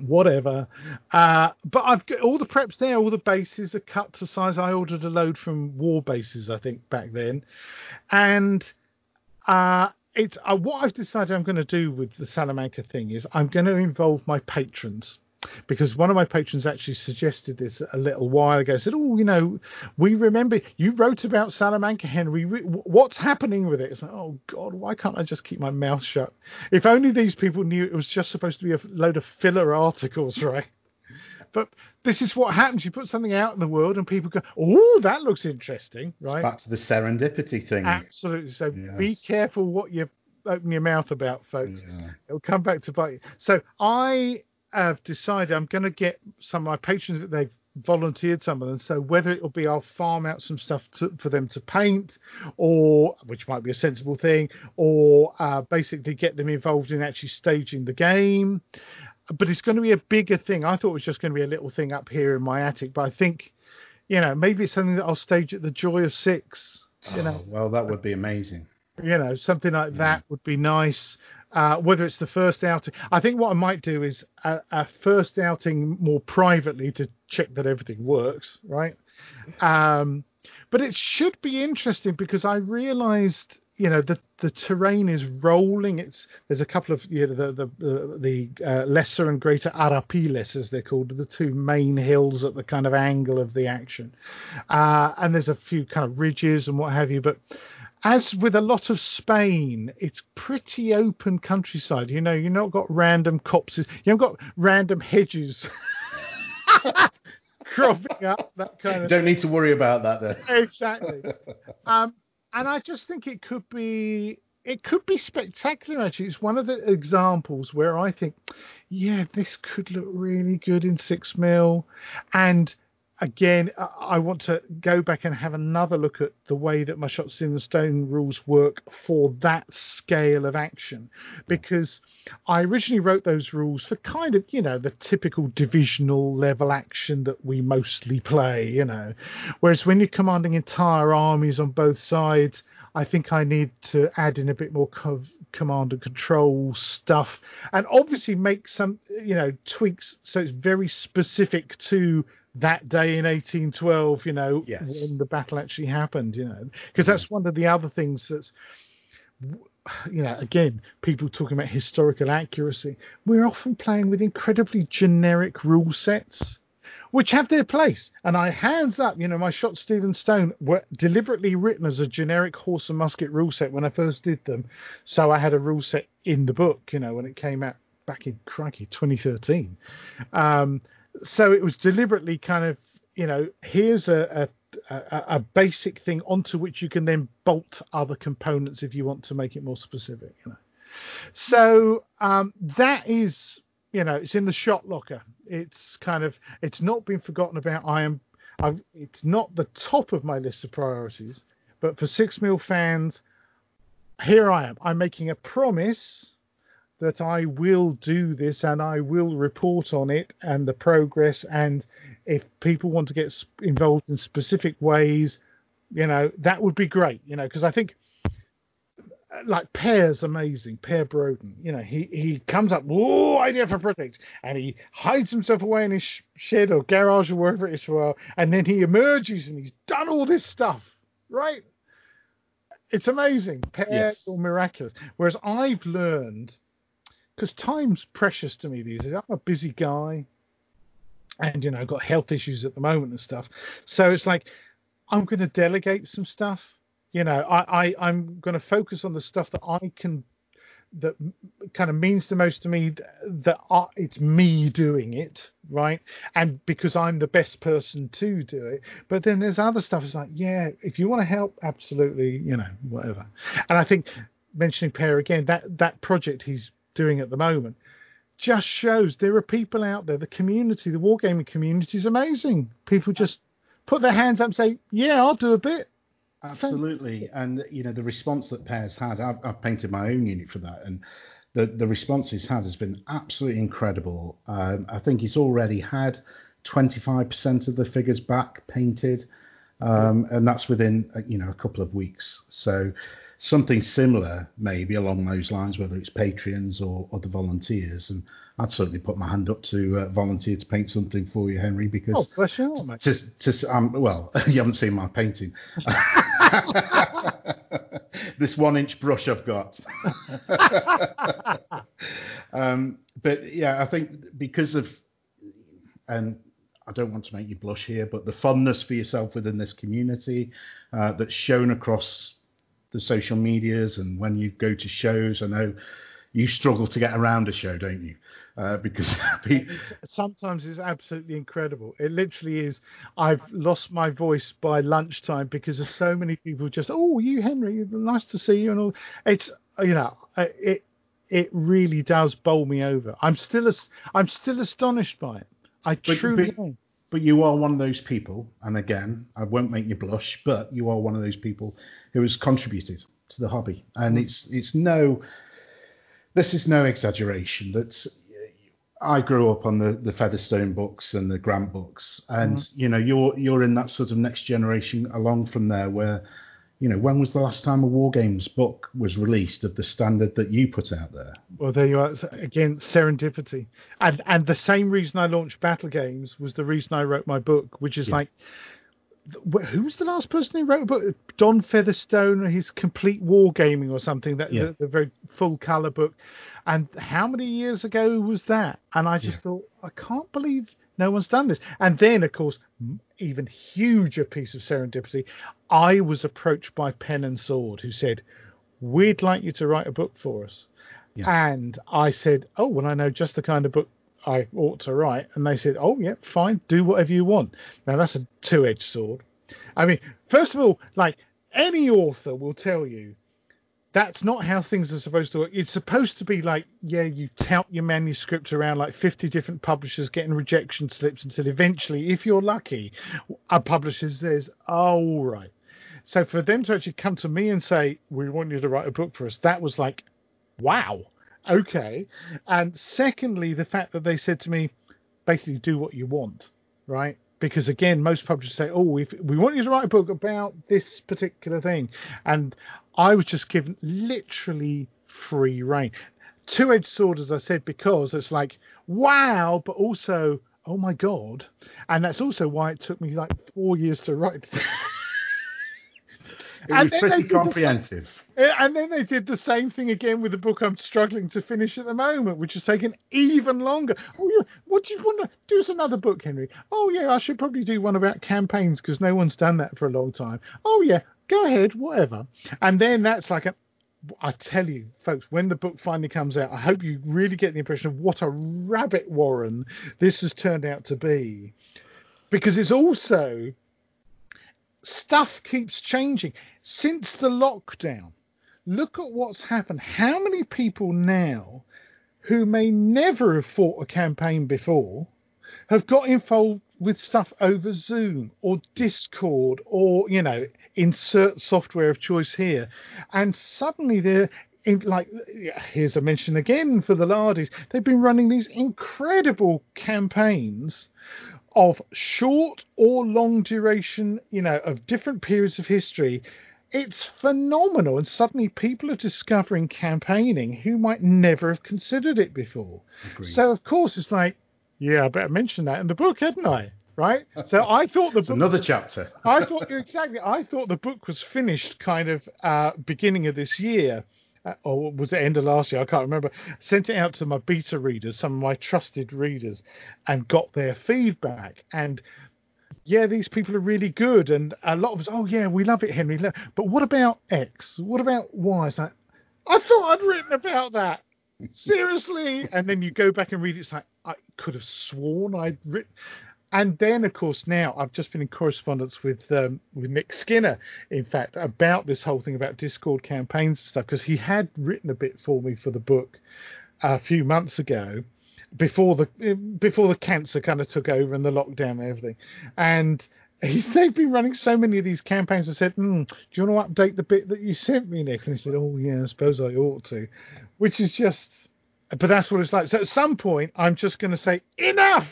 Whatever. Uh, but I've got all the preps there, all the bases are cut to size. I ordered a load from War Bases, I think, back then. And uh, it's uh, what I've decided I'm going to do with the Salamanca thing is I'm going to involve my patrons because one of my patrons actually suggested this a little while ago. Said, "Oh, you know, we remember you wrote about Salamanca, Henry. What's happening with it?" It's like, "Oh God, why can't I just keep my mouth shut?" If only these people knew it was just supposed to be a load of filler articles, right? But this is what happens. You put something out in the world, and people go, "Oh, that looks interesting," right? Back to the serendipity thing. Absolutely. So be careful what you open your mouth about, folks. Yeah. It'll come back to bite you. So I have decided I'm going to get some of my patrons that they've volunteered some of them. So whether it will be I'll farm out some stuff to, for them to paint, or which might be a sensible thing, or uh, basically get them involved in actually staging the game. But it's going to be a bigger thing. I thought it was just going to be a little thing up here in my attic, but I think, you know, maybe it's something that I'll stage at the Joy of Six. You know, Oh, well, that would be amazing. you know, something like that would be nice. Uh, whether it's the first outing, I think what I might do is a, a first outing more privately to check that everything works, right? Um, but it should be interesting because I realised, you know, the the terrain is rolling. It's there's a couple of you know the the the, the uh, lesser and greater Arapiles as they're called, the two main hills at the kind of angle of the action, uh, and there's a few kind of ridges and what have you, but as with a lot of Spain, it's pretty open countryside. You know, you've not got random copses, you haven't got random hedges cropping up, that kind of Don't need to worry about that then. exactly. Um, and I just think it could be it could be spectacular. Actually, it's one of the examples where I think, yeah, this could look really good in six mil, and again, I- want to go back and have another look at the way that my Shot Steel and Stone rules work for that scale of action, because I originally wrote those rules for kind of you know the typical divisional level action that we mostly play, you know, whereas when you're commanding entire armies on both sides. I think I need to add in a bit more co- command and control stuff, and obviously make some, you know, tweaks so it's very specific to that day in 1812. You know, Yes. when the battle actually happened. You know, because mm-hmm. that's one of the other things that's, you know, again, people talking about historical accuracy. We're often playing with incredibly generic rule sets which have their place. And I hands up, you know, my Shot Steel and Stone were deliberately written as a generic horse and musket rule set when I first did them. So I had a rule set in the book, you know, when it came out back in crikey 2013. Um, so it was deliberately kind of, you know, here's a, a a, a basic thing onto which you can then bolt other components if you want to make it more specific, you know. So um, that is, you know, it's in the shot locker. It's kind of, it's not been forgotten about. I am, I've, it's not the top of my list of priorities, but for six mil fans, here I am. I'm making a promise that I will do this and I will report on it and the progress. And if people want to get involved in specific ways, you know, that would be great, you know, because I think like Per's amazing, Per Broden. You know, he, he comes up, whoa, idea for a project, and he hides himself away in his sh- shed or garage or wherever it is for a while, and then he emerges and he's done all this stuff, right? It's amazing. Per Yes. or miraculous. Whereas I've learned, because time's precious to me these days. I'm a busy guy, and you know, I've got health issues at the moment and stuff. So it's like I'm going to delegate some stuff. You know, I, I I'm going to focus on the stuff that I can that kind of means the most to me that I, it's me doing it right? And because i'm the best person to do it. But then there's other stuff it's like yeah if you want to help absolutely you know whatever. And i think mentioning Per again that that project he's doing at the moment just shows there are people out there. The community the wargaming community is amazing. People just put their hands up and say yeah i'll do a bit Absolutely, and you know the response that Per's had. I've, I've painted my own unit for that, and the the response he's had has been absolutely incredible. Um, I think he's already had twenty five percent of the figures back painted, um, and that's within uh, you know a couple of weeks. So something similar, maybe along those lines, whether it's Patreons or other volunteers, and I'd certainly put my hand up to uh, volunteer to paint something for you, Henry, because oh you mate. to, to, um, well, you haven't seen my painting. this one inch brush I've got. um, but yeah, I think because of, and I don't want to make you blush here, but the fondness for yourself within this community uh, that's shown across the social medias and when you go to shows, I know you struggle to get around a show, don't you? Uh, because It's- sometimes it's absolutely incredible. It literally is. I've lost my voice by lunchtime because of so many people just, oh, you Henry, nice to see you, and all. It's you know, it it really does bowl me over. I'm still as I'm still astonished by it. I truly but- am. But you are one of those people, and again, I won't make you blush, but you are one of those people who has contributed to the hobby, and mm. it's it's no, this is no exaggeration. That I grew up on the, the Featherstone books and the Grant books, and mm. you know you're you're in that sort of next generation along from there where, you know, when was the last time a War Games book was released of the standard that you put out there? Well, there you are. Again, serendipity, and and the same reason I launched Battle Games was the reason I wrote my book, which is Yeah. like, who was the last person who wrote a book? Don Featherstone, his complete wargaming or something. That Yeah. the, the very full color book. And how many years ago was that? And I just Yeah. thought, I can't believe No one's done this. And then, of course, even huger piece of serendipity, I was approached by Pen and Sword, who said, "We'd like you to write a book for us." Yeah. And I said, "Oh, well, I know just the kind of book I ought to write." And they said, "Oh, yeah, fine, do whatever you want." Now that's a two-edged sword. I mean, first of all, like any author will tell you that's not how things are supposed to work. It's supposed to be like, yeah, you tout your manuscript around like 50 different publishers getting rejection slips until eventually, if you're lucky, a publisher says, oh, right. So for them to actually come to me and say, we want you to write a book for us, that was like, wow, okay. And secondly, the fact that they said to me, basically do what you want, right? because again, most publishers say, "Oh, we we want you to write a book about this particular thing," and I was just given literally free reign. Two edged sword, as I said, because it's like wow, but also oh my god, and that's also why it took me like four years to write. It was pretty comprehensive. The, and then they did the same thing again with the book I'm struggling to finish at the moment, which has taken even longer. Oh, yeah, what do you want to do? Us another book, Henry. Oh, yeah, I should probably do one about campaigns because no one's done that for a long time. Oh, yeah, go ahead, whatever. And then that's like a. I tell you, folks, when the book finally comes out, I hope you really get the impression of what a rabbit warren this has turned out to be. Because it's also stuff keeps changing since the lockdown. Look at what's happened. How many people now who may never have fought a campaign before have got involved with stuff over Zoom or Discord or, you know, insert software of choice here. And suddenly they're in, like, here's a mention again for the Lardies. They've been running these incredible campaigns of short or long duration, you know, of different periods of history. It's phenomenal, and suddenly people are discovering campaigning who might never have considered it before. Agreed. So, of course, it's like, yeah, I better mention that in the book, hadn't I? Right. So I thought the book another chapter. I thought exactly. I thought the book was finished kind of uh, beginning of this year, uh, or was it end of last year? I can't remember. Sent it out to my beta readers, some of my trusted readers, and got their feedback. And yeah, these people are really good. And a lot of us, oh yeah, we love it, Henry. But what about X? What about Y? It's like, I thought I'd written about that. Seriously. and then you go back and read it. It's like I could have sworn I'd written. And then, of course, now I've just been in correspondence with um, with Nick Skinner, in fact, about this whole thing about Discord campaigns and stuff, because he had written a bit for me for the book a few months ago, before the before the cancer kind of took over and the lockdown and everything, and. He's, they've been running so many of these campaigns. I said, mm, "Do you want to update the bit that you sent me, Nick?" And he said, "Oh yeah, I suppose I ought to," which is just. But that's what it's like. So at some point, I'm just going to say, "Enough!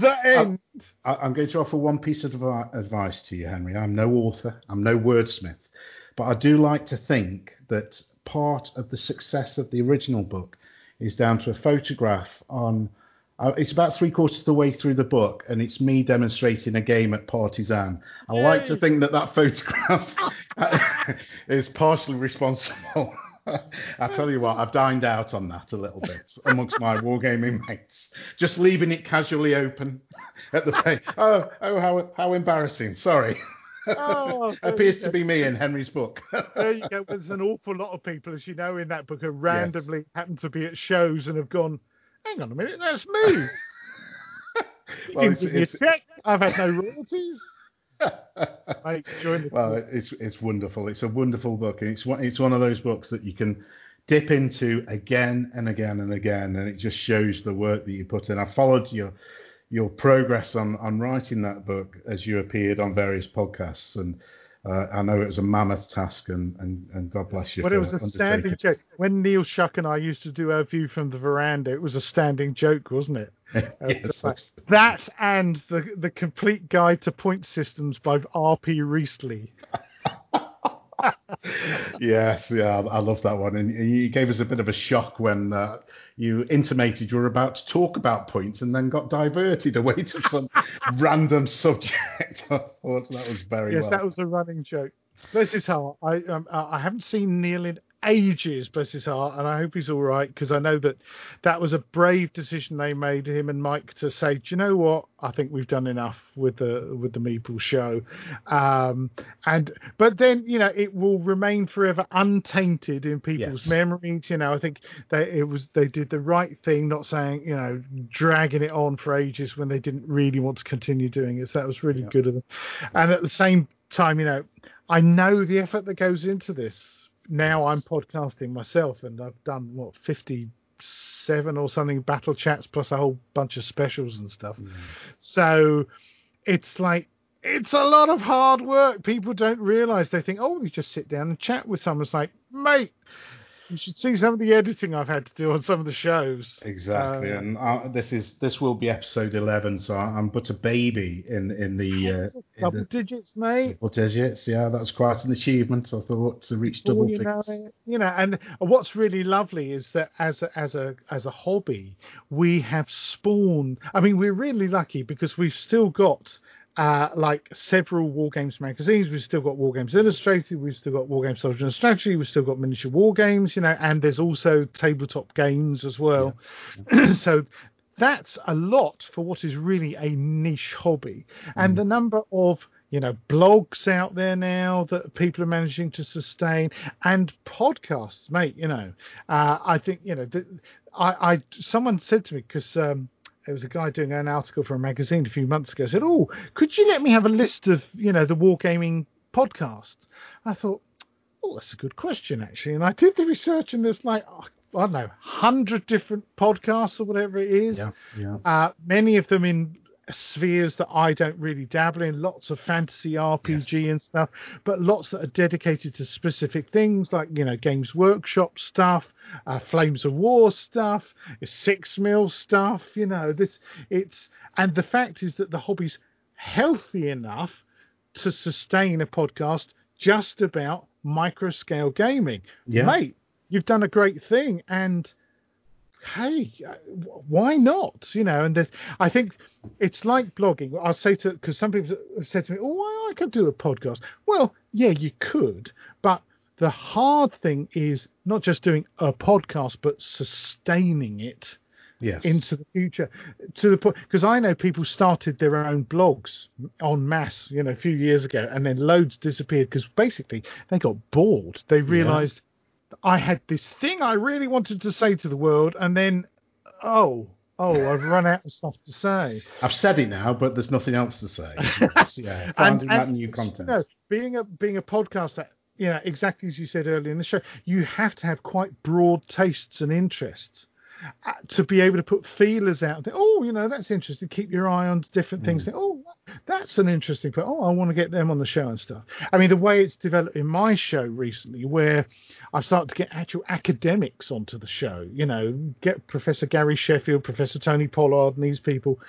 The end. I, am going to offer one piece of advice to you, Henry. I'm no author, I'm no wordsmith, but I do like to think that part of the success of the original book is down to a photograph on. It's about three quarters of the way through the book, and it's me demonstrating a game at Partizan. I Yay. like to think that that photograph is partially responsible I tell you what, I've dined out on that a little bit amongst my wargaming mates, just leaving it casually open at the page. Oh, oh, how how embarrassing! Sorry. Oh, appears to be me in Henry's book. there you go. There's an awful lot of people, as you know, in that book, who randomly yes. happen to be at shows and have gone, "Hang on a minute, that's me." well, it's, it's, I've had no royalties. Well, it's it's wonderful. It's a wonderful book, and it's one it's one of those books that you can dip into again and again and again, and it just shows the work that you put in. I followed your your progress on on writing that book as you appeared on various podcasts, and uh, I know it was a mammoth task, and, and, and God bless you. But it was a standing joke. When Neil Shuck and I used to do our view from the veranda, it was a standing joke, wasn't it? yes, like, that and the the complete guide to point systems by R.P. Riestley. yes, yeah, I love that one. And you gave us a bit of a shock when uh, you intimated you were about to talk about points and then got diverted away to some random subject. I thought that was very yes, well. that was a running joke. This is how I um, I haven't seen Neil in ages, bless his heart, and I hope he's all right because I know that that was a brave decision they made, him and Mike, to say, do you know what? I think we've done enough with the with the Meeple show, um, and but then you know it will remain forever untainted in people's Yes. memories. You know, I think they it was they did the right thing, not saying you know dragging it on for ages when they didn't really want to continue doing it. So that was really good of them, and at the same time, you know, I know the effort that goes into this. Now I'm podcasting myself, and I've done what fifty seven or something battle chats plus a whole bunch of specials and stuff. Mm. So it's like it's a lot of hard work. People don't realize they think, oh, you just sit down and chat with someone. It's like, mate, you should see some of the editing I've had to do on some of the shows. Exactly, Um, and uh, this is this will be episode eleven, so I'm but a baby in in the uh, in Double the digits, mate. double digits. Yeah, that's quite an achievement. I thought to reach double Well, you know, you know, and what's really lovely is that as a, as a as a hobby, we have spawned. I mean, we're really lucky because we've still got uh, like several War Games magazines. We've still got War Games Illustrated. We've still got War Games Soldier and Strategy. We've still got Miniature War Games. You know, and there's also tabletop games as well. so that's a lot for what is really a niche hobby. And the number of you know blogs out there now that people are managing to sustain and podcasts, mate. You know, uh, I think you know. The, I, I someone said to me because. Um, there was a guy doing an article for a magazine a few months ago. Said, "Oh, could you let me have a list of you know the wargaming podcasts?" I thought, "Oh, that's a good question actually." And I did the research, and there's like oh, I don't know, hundred different podcasts or whatever it is. Yeah, yeah. Uh, many of them in spheres that I don't really dabble in. Lots of fantasy RPG and stuff, but lots that are dedicated to specific things, like you know, Games Workshop stuff, uh, Flames of War stuff, Six Mil stuff. You know, this it's and the fact is that the hobby's healthy enough to sustain a podcast just about micro scale gaming. Yeah. Mate, you've done a great thing and hey, why not? You know, and I think it's like blogging. I'll say to because some people have said to me, "Oh, well, I could do a podcast." Well, yeah, you could, but the hard thing is not just doing a podcast, but sustaining it Yes. into the future to the point because I know people started their own blogs en masse, you know, a few years ago, and then loads disappeared because basically they got bored. They realised I had this thing I really wanted to say to the world, and then oh, oh, I've run out of stuff to say. I've said it now, but there's nothing else to say. Yeah, finding that new content. You know, being a being a podcaster, you know, exactly as you said earlier in the show, you have to have quite broad tastes and interests to be able to put feelers out. Think, oh, you know, that's interesting. Keep your eye on different things. Mm. Think, oh, that's an interesting. But oh, I want to get them on the show and stuff. I mean, the way it's developed in my show recently, where I've started to get actual academics onto the show. You know, get Professor Gary Sheffield, Professor Tony Pollard, and these people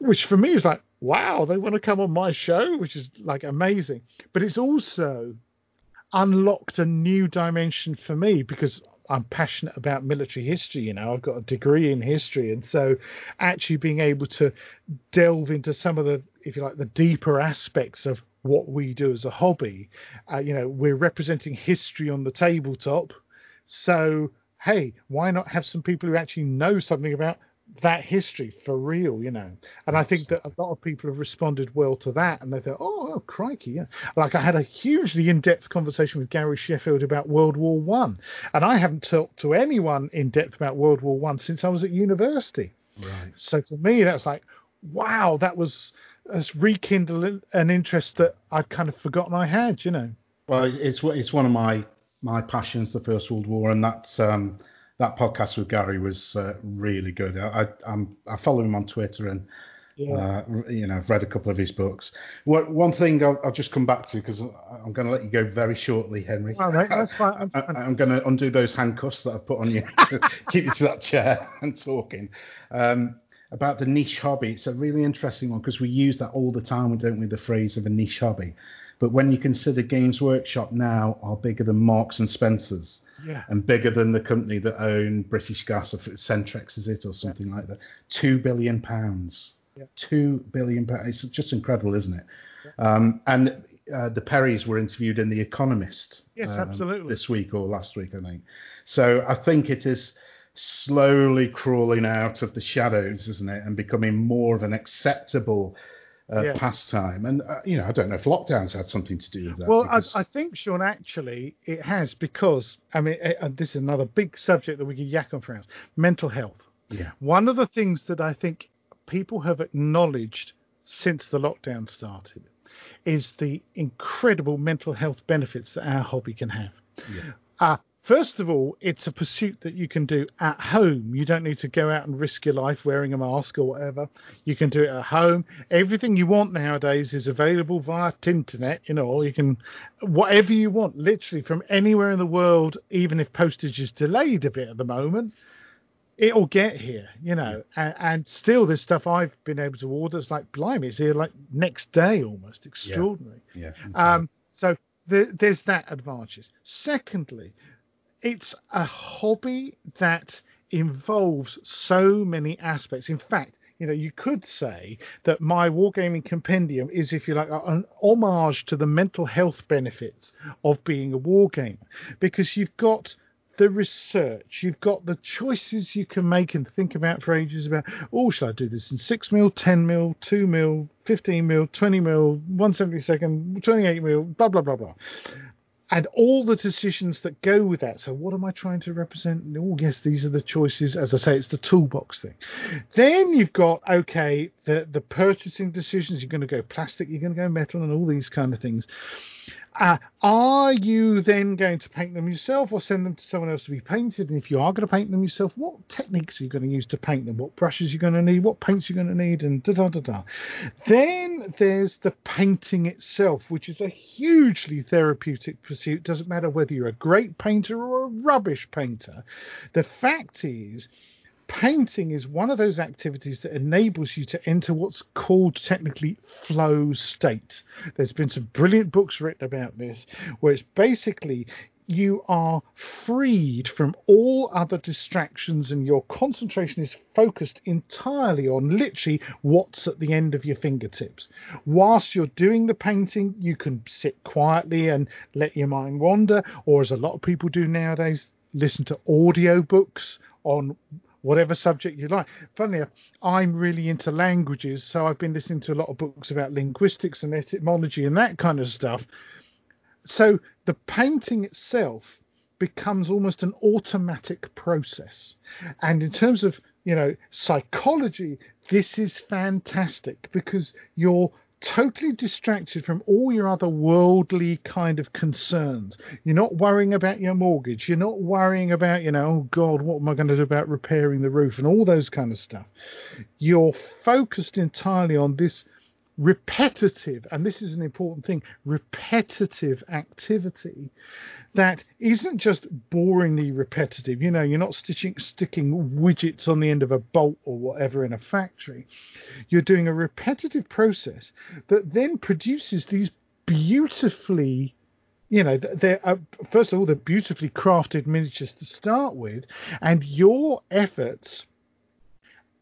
which for me is like, wow, they want to come on my show, which is like amazing. But it's also unlocked a new dimension for me because I'm passionate about military history. You know, I've got a degree in history, and so actually being able to delve into some of the, if you like, the deeper aspects of what we do as a hobby. Uh, you know, we're representing history on the tabletop, so hey, why not have some people who actually know something about that history for real, you know. And I think that a lot of people have responded well to that, and they thought, "Oh, oh crikey!" Yeah. Like I had a hugely in-depth conversation with Gary Sheffield about World War One, and I haven't talked to anyone in depth about World War One since I was at university. Right. So for me, that's like, wow, that was has rekindled an interest that I'd kind of forgotten I had, you know. Well, it's it's one of my my passions, the First World War, and that's um, that podcast with Gary was uh, really good. I, I I'm I follow him on Twitter and. Yeah. Uh, you know, I've read a couple of his books. One, one thing I'll, I'll just come back to because I'm going to let you go very shortly, Henry. All right, that's fine. I'm I. I'm going to undo those handcuffs that I've put on you to keep you to that chair and talking. Um, about the niche hobby, it's a really interesting one because we use that all the time, we don't we? The phrase of a niche hobby. But when you consider Games Workshop now are bigger than Marks and Spencers Yeah. and bigger than the company that own British Gas, or Centrica is it, or something like that, two billion pounds. Yeah. Two billion pounds. It's just incredible, isn't it? Um, and uh, the Perrys were interviewed in The Economist. Yes, um, absolutely. This week or last week, I think. So I think it is slowly crawling out of the shadows, isn't it, and becoming more of an acceptable uh, Yeah. pastime. And uh, you know, I don't know if lockdowns had something to do with that. Well, I, because- I think, Sean, actually, it has because, I mean, uh, this is another big subject that we could yak on for hours mental health. yeah, One of the things that I think people have acknowledged since the lockdown started is the incredible mental health benefits that our hobby can have. yeah, Uh, first of all, it's a pursuit that you can do at home. You don't need to go out and risk your life wearing a mask or whatever. You can do it at home. Everything you want nowadays is available via internet. You know, you can whatever you want, literally from anywhere in the world. Even if postage is delayed a bit at the moment, it'll get here. You know, and, and still, there's stuff I've been able to order. It's like blimey, it's here like next day almost. Extraordinary. yeah. Um, so the, there's that advantage. Secondly, it's a hobby that involves so many aspects. In fact, you know, you could say that my wargaming compendium is, if you like, an homage to the mental health benefits of being a wargamer, because you've got the research, you've got the choices you can make and think about for ages about, oh, shall I do this in 6 mil, 10 mil, 2 mil, 15 mil, 20 mil, 172nd, 28 mil, blah, blah, blah, blah. And all the decisions that go with that. So, what am I trying to represent? Oh, yes, these are the choices. As I say, it's the toolbox thing. Then you've got, okay, the, the purchasing decisions. You're going to go plastic, you're going to go metal, and all these kind of things. Uh, are you then going to paint them yourself or send them to someone else to be painted? And if you are going to paint them yourself, what techniques are you going to use to paint them? What brushes you're going to need? What paints you're going to need? And da da da da. Then there's the painting itself, which is a hugely therapeutic pursuit. Doesn't matter whether you're a great painter or a rubbish painter. The fact is, painting is one of those activities that enables you to enter what's called technically flow state. There's been some brilliant books written about this, where it's basically you are freed from all other distractions and your concentration is focused entirely on literally what's at the end of your fingertips. Whilst you're doing the painting, you can sit quietly and let your mind wander, or as a lot of people do nowadays, listen to audio books on whatever subject you like. Enough, I'm really into languages, so I've been listening to a lot of books about linguistics and etymology and that kind of stuff. So the painting itself becomes almost an automatic process. And in terms of, you know, psychology, this is fantastic because you're totally distracted from all your other worldly kind of concerns. You're not worrying about your mortgage. You're not worrying about, you know, oh God, what am I going to do about repairing the roof and all those kind of stuff. You're focused entirely on this repetitive, and this is an important thing, repetitive activity that isn't just boringly repetitive. You know, you're not stitching, sticking widgets on the end of a bolt or whatever in a factory. You're doing a repetitive process that then produces these beautifully you know they're uh, first of all they're beautifully crafted miniatures to start with and your efforts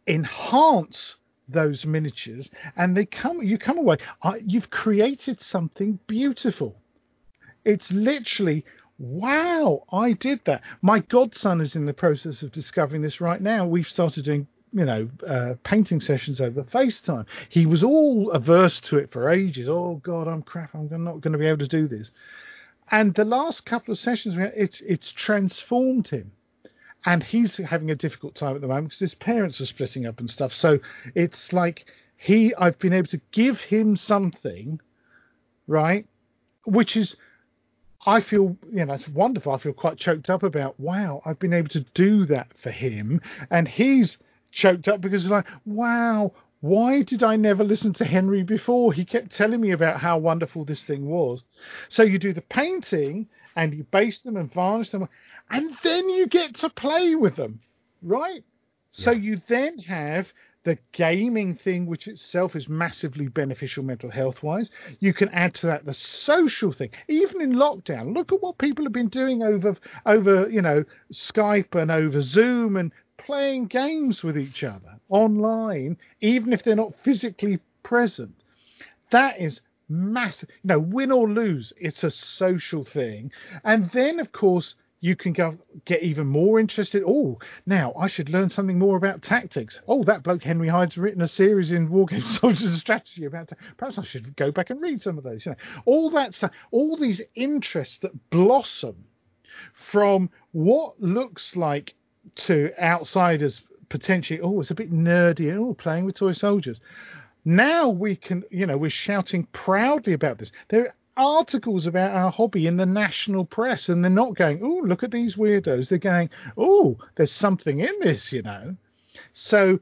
enhance those miniatures and they come you come away uh, you've created something beautiful it's literally wow i did that. My godson is in the process of discovering this right now. We've started doing you know uh, painting sessions over facetime. He was all averse to it for ages. Oh god i'm crap. I'm not going to be able to do this. And the last couple of sessions it's it's transformed him. And he's having a difficult time at the moment because his parents are splitting up and stuff. So it's like he, I've been able to give him something, right, which is, I feel, you know, it's wonderful. I feel quite choked up about. Wow, I've been able to do that for him, and he's choked up because he's like, wow. Why did I never listen to Henry before? He kept telling me about how wonderful this thing was. So you do the painting and you base them and varnish them and then you get to play with them, right? So you then have the gaming thing, which itself is massively beneficial mental health wise. You can add to that the social thing. Even in lockdown, look at what people have been doing over over you know Skype and over Zoom and playing games with each other online, even if they're not physically present. That is massive. You know, win or lose, it's a social thing. And then, of course, you can go get even more interested. Oh, now I should learn something more about tactics. Oh, that bloke Henry Hyde's written a series in Wargame Soldiers and Strategy about. Ta- Perhaps I should go back and read some of those. You know, all that stuff, all these interests that blossom from what looks like to outsiders potentially. Oh, it's a bit nerdy. Oh, playing with toy soldiers. Now we can, you know, we're shouting proudly about this. There articles about our hobby in the national press, and they're not going, "Oh, look at these weirdos." They're going, "Oh, there's something in this," you know. So,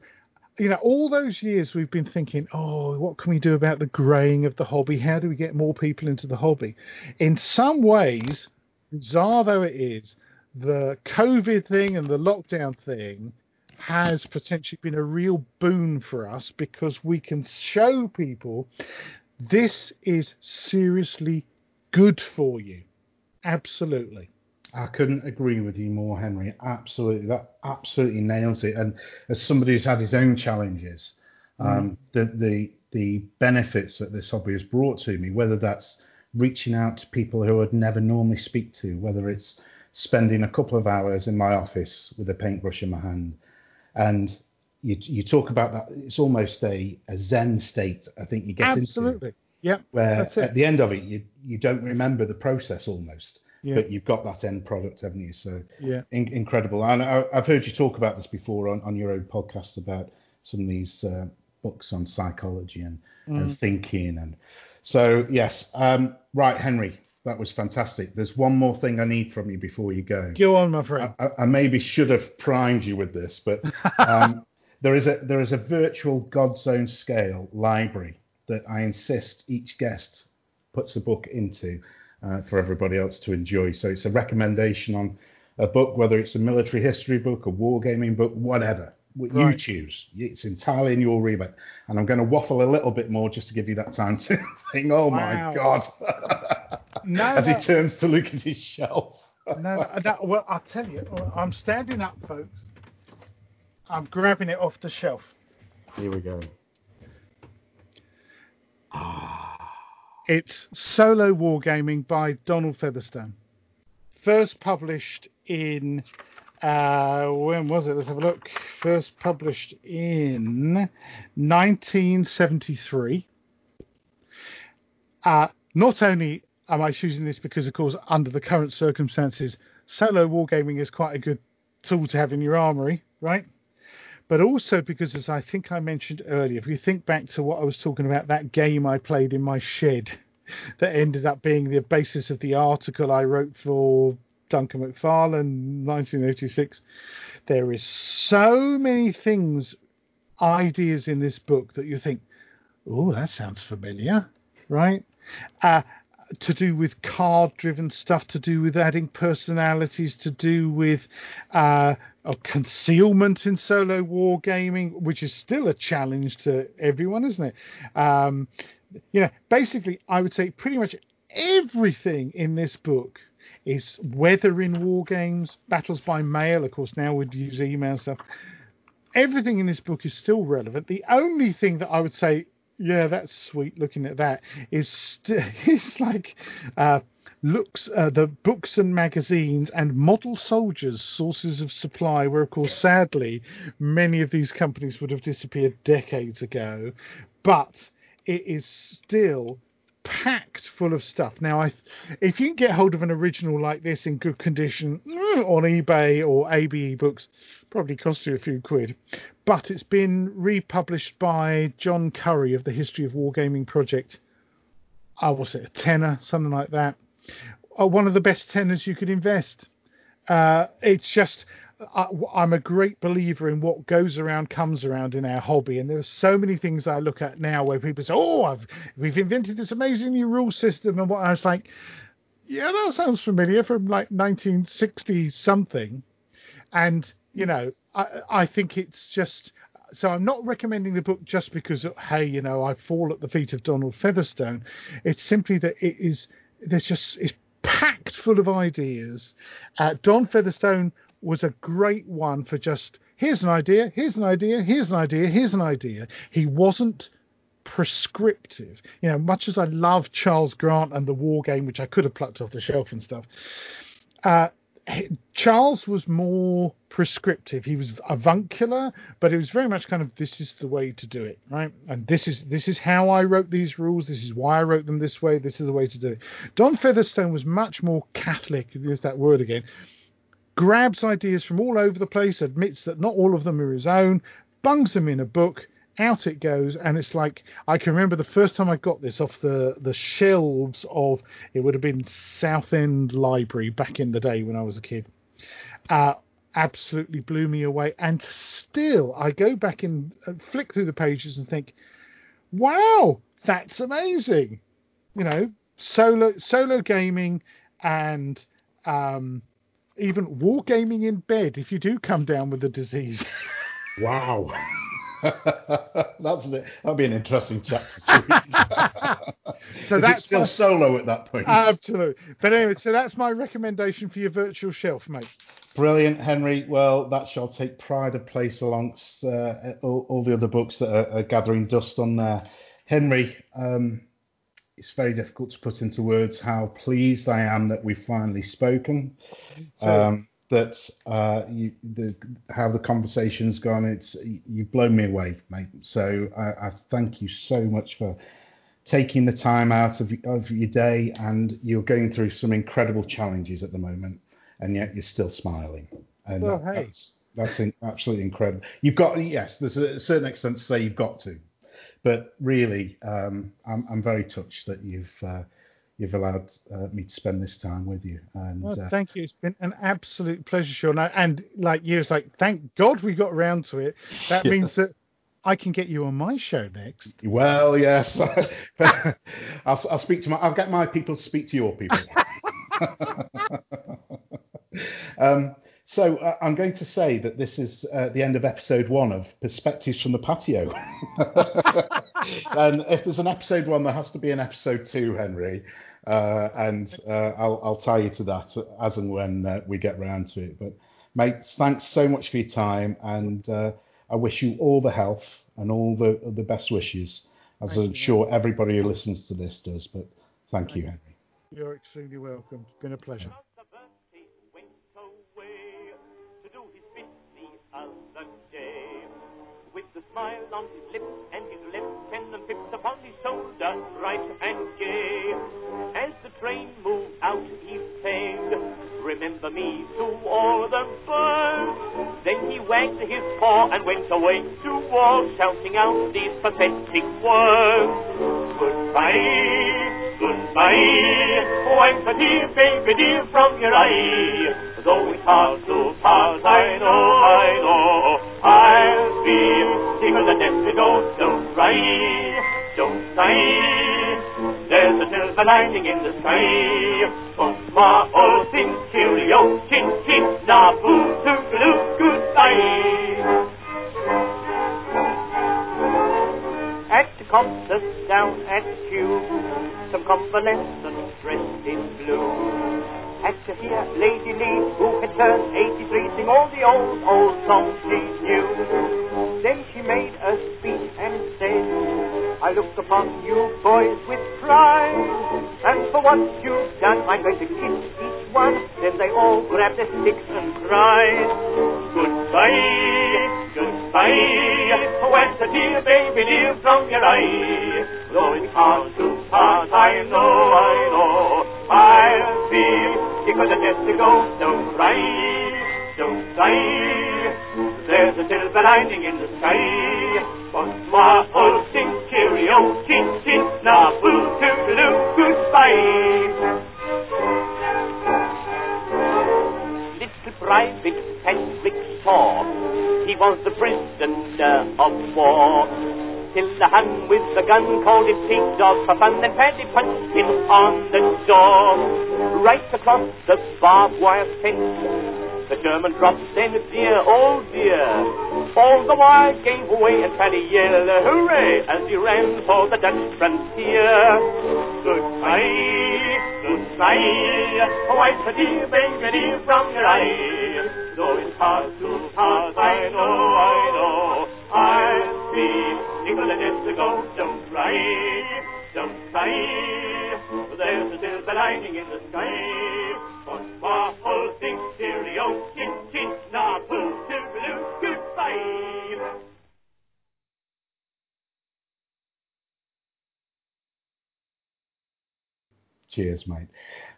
you know, all those years we've been thinking, "Oh, what can we do about the greying of the hobby? How do we get more people into the hobby?" In some ways, bizarre though it is, the COVID thing and the lockdown thing has potentially been a real boon for us because we can show people this is seriously good for you. Absolutely. I couldn't agree with you more, Henry. Absolutely, that absolutely nails it. And as somebody who's had his own challenges, um, the the the benefits that this hobby has brought to me, whether that's reaching out to people who I'd never normally speak to, whether it's spending a couple of hours in my office with a paintbrush in my hand, and you you talk about that. It's almost a, a Zen state. I think you get into Absolutely. Yep. where That's it. at the end of it you you don't remember the process almost, Yeah. but you've got that end product, haven't you? So Yeah. in, incredible. And I, I've heard you talk about this before on, on your own podcast about some of these uh, books on psychology and, Mm. and thinking. And so yes, um, right, Henry, that was fantastic. There's one more thing I need from you before you go. Go on, my friend. I, I maybe should have primed you with this, but um, there is a there is a virtual God's own scale library that I insist each guest puts a book into uh, for everybody else to enjoy. So it's a recommendation on a book, whether it's a military history book, a wargaming book, whatever. What You choose. It's entirely in your remit. And I'm going to waffle a little bit more just to give you that time to think, oh Wow. my God. No, As he turns to look at his shelf. no, no, well, I'll tell you. I'm standing up, folks. I'm grabbing it off the shelf. Here we go. It's Solo Wargaming by Donald Featherstone. First published in uh, when was it? Let's have a look. First published in 1973. Uh, not only am I choosing this because, of course, under the current circumstances, solo wargaming is quite a good tool to have in your armory, right? But also because, as I think I mentioned earlier, if you think back to what I was talking about, that game I played in my shed that ended up being the basis of the article I wrote for Duncan Macfarlane, 1986. There is so many things, ideas in this book that you think, oh, that sounds familiar, right? Uh, to do with card driven stuff, to do with adding personalities, to do with uh, concealment in solo wargaming, which is still a challenge to everyone, isn't it? Um, you know, basically, I would say pretty much everything in this book is whether in war games, battles by mail, of course, now we'd use email stuff. Everything in this book is still relevant. The only thing that I would say, yeah, that's sweet looking at that, is st- it's like uh, looks uh, the books and magazines and model soldiers sources of supply where of course sadly many of these companies would have disappeared decades ago. But it is still packed full of stuff. Now, I, if you can get hold of an original like this in good condition mm, on eBay or ABE books, probably cost you a few quid. But it's been republished by John Curry of the History of Wargaming Project. I was it a tenner, something like that. Uh, one of the best tenners you could invest. Uh, it's just I, I'm a great believer in what goes around comes around in our hobby, and there are so many things I look at now where people say, "Oh, I've, we've invented this amazing new rule system," and what I was like, "Yeah, that sounds familiar from like 1960 something," and you know, I, I think it's just. So I'm not recommending the book just because, hey, you know, I fall at the feet of Donald Featherstone. It's simply that it is there's just it's packed full of ideas. Uh, Don Featherstone was a great one for just here's an idea, here's an idea, here's an idea, here's an idea. He wasn't prescriptive. You know, much as I love Charles Grant and the War Game, which I could have plucked off the shelf and stuff. Uh, Charles was more prescriptive. He was avuncular, but it was very much kind of this is the way to do it, right? And this is this is how I wrote these rules. This is why I wrote them this way. This is the way to do it. Don Featherstone was much more Catholic. There's that word again. Grabs ideas from all over the place, admits that not all of them are his own, bungs them in a book, out it goes, and it's like I can remember the first time I got this off the the shelves of it would have been Southend Library back in the day when I was a kid. Uh, absolutely blew me away, and still I go back and uh, flick through the pages and think, "Wow, that's amazing!" You know, solo solo gaming and um, even wargaming in bed if you do come down with the disease. wow. that's an, that'd be an interesting chapter to read. so that's still my, solo at that point. Absolutely. But anyway, so that's my recommendation for your virtual shelf, mate. Brilliant, Henry. Well, that shall take pride of place amongst uh, all, all, the other books that are, are gathering dust on there. Henry, um, it's very difficult to put into words how pleased I am that we've finally spoken. Um, that uh, you, the, how the conversation's gone. It's you've blown me away, mate. So I, I, thank you so much for taking the time out of, of your day, and you're going through some incredible challenges at the moment, and yet you're still smiling. And well, that, hey. that's that's in, absolutely incredible. You've got yes, there's a certain extent to say you've got to, but really, um, I'm I'm very touched that you've. Uh, you've allowed uh, me to spend this time with you. And well, uh, thank you. It's been an absolute pleasure, Sean. And like you, it's like thank God we got around to it. That Yeah. means that I can get you on my show next. well, yes, I'll, I'll speak to my. I'll get my people to speak to your people. um, so uh, I'm going to say that this is uh, the end of episode one of Perspectives from the Patio. and if there's an episode one, there has to be an episode two, Henry. Uh, and uh, I'll, I'll tie you to that as and when uh, we get round to it. But mate, thanks so much for your time, and uh, I wish you all the health and all the the best wishes, as Thank I'm you. sure everybody who listens to this does. But thank you, Henry. You're extremely welcome. It's been a pleasure. Smile on his lips and his left hand pipped upon his shoulder, bright and gay. As the train moved out, he said, Remember me to all the birds. Then he wagged his paw and went away to war, shouting out these pathetic words. Goodbye, goodbye. Oh, I'm so dear, baby dear, from your eye. Though it's hard to part, I know, I know. I'll be single the death to go. Don't cry, don't sigh. There's a silver lining in the sky. Bonsoir, all things cheerio, chin chin, nabu, toodaloo, goodbye. At the concert down at Kew, some convalescent dressed in blue. Had to hear Lady Lee, who had turned 83, sing all the old, old songs she knew. Then she made a speech and said, I look upon you boys with pride, and for what you've done, I'm going to kiss each one. Then they all grabbed their sticks and cried, Goodbye, goodbye, where's the dear baby dear from your eye? Though it's hard to part, I know, I know, I'll be because the death to go, don't cry, don't sigh. There's a silver lining in the sky. Bonsoir, all sing cheerio, chin chin, nabu, toodaloo, goodbye. Little Private Patrick saw he was the prisoner of war. Till the hand with the gun called it pig dog for fun, then Paddy punched him on the jaw. Right across the barbed wire fence. The German dropped then dear, oh dear. All the wire gave way and Paddy yelled hooray as he ran for the Dutch frontier. Goodbye, goodbye. Oh, I'm so dear, baby, dear from your eye. Though it's hard to part, I know, I know. I'll be single and to go, don't cry. bye. There's a silver lining in the sky. But waffle, think, cheerio, chin, chin, snapple, toodaloo, goodbye. Cheers, mate.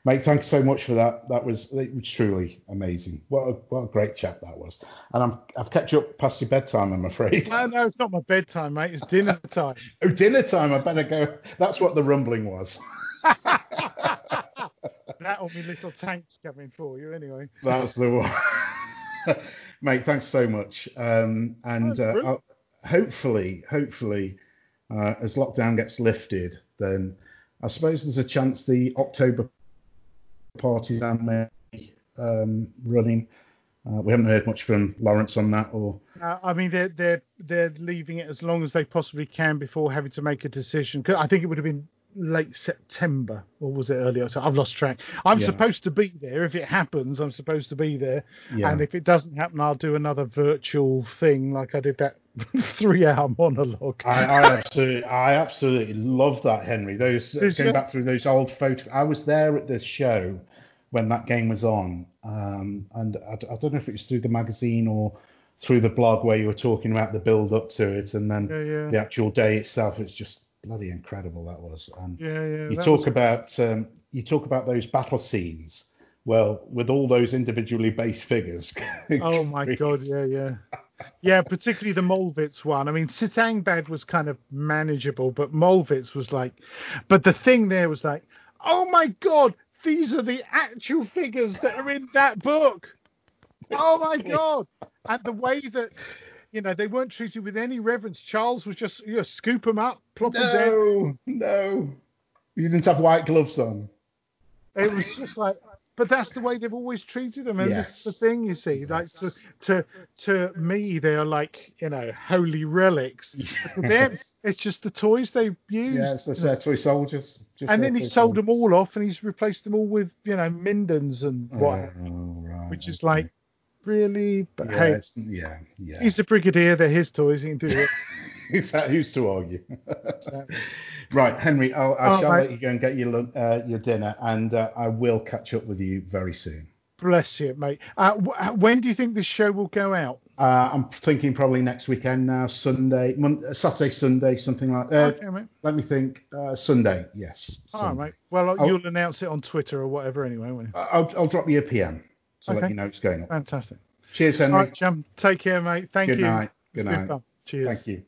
Mate, thanks so much for that. That was it was truly amazing. What a, what a great chat that was. And I'm I've kept you up past your bedtime, I'm afraid. No, no, it's not my bedtime, mate. It's dinner time. oh, dinner time. I better go. That's what the rumbling was. That'll be little tanks coming for you, anyway. That's the one. Mate, thanks so much. Um, and uh, hopefully, hopefully, uh, as lockdown gets lifted, then I suppose there's a chance the October parties are maybe um, running. Uh, we haven't heard much from Lawrence on that, or Uh, I mean, they're they're they're leaving it as long as they possibly can before having to make a decision. I think it would have been late September, or was it earlier? So I've lost track. I'm Yeah. supposed to be there. If it happens, I'm supposed to be there. Yeah. And if it doesn't happen, I'll do another virtual thing like I did that three-hour monologue. I, I absolutely, I absolutely love that, Henry. Those Did going you? back through those old photos. I was there at this show when that game was on, um, and I don't know if it was through the magazine or through the blog where you were talking about the build up to it, and then Yeah, yeah. the actual day itself. It's just bloody incredible that was. And yeah, yeah. you talk was- about um, you talk about those battle scenes. Well, with all those individually based figures. Oh my god, yeah, yeah. Yeah, particularly the Mollwitz one. I mean, Sittangbad was kind of manageable, but Mollwitz was like. But the thing there was like, oh my god, these are the actual figures that are in that book. Oh my god! And the way that, you know, they weren't treated with any reverence. Charles was just, you know, scoop them up, plop them down. No, no. You didn't have white gloves on. It was just like, but that's the way they've always treated them, and this is the thing you see. Like to to to me, they are like you know holy relics. To them, it's just the toys they use. Yeah, it's uh, toy soldiers. Just and then he sold them all off, and he's replaced them all with you know Mindens and what, Oh, right, which is okay. like really. But yeah, hey, yeah, yeah. he's the brigadier. They're his toys. He can do it. Who's that- who's to argue? right, Henry, I'll, I Oh, shall mate. let you go and get your uh, your dinner, and uh, I will catch up with you very soon. Bless you, mate. Uh, wh- when do you think this show will go out? Uh, I'm thinking probably next weekend now, Sunday, uh, Saturday, Sunday, something like that. okay, mate. Let me think. Uh, Sunday, yes. All right, Sunday. mate. Well, I'll- you'll announce it on Twitter or whatever anyway, won't you? I'll, I'll drop you a PM to let you know it's going on. Fantastic. Cheers, All Henry. right, Jim. Take care, mate. Thank Good you. night. Good night. Good night. Cheers. Thank you.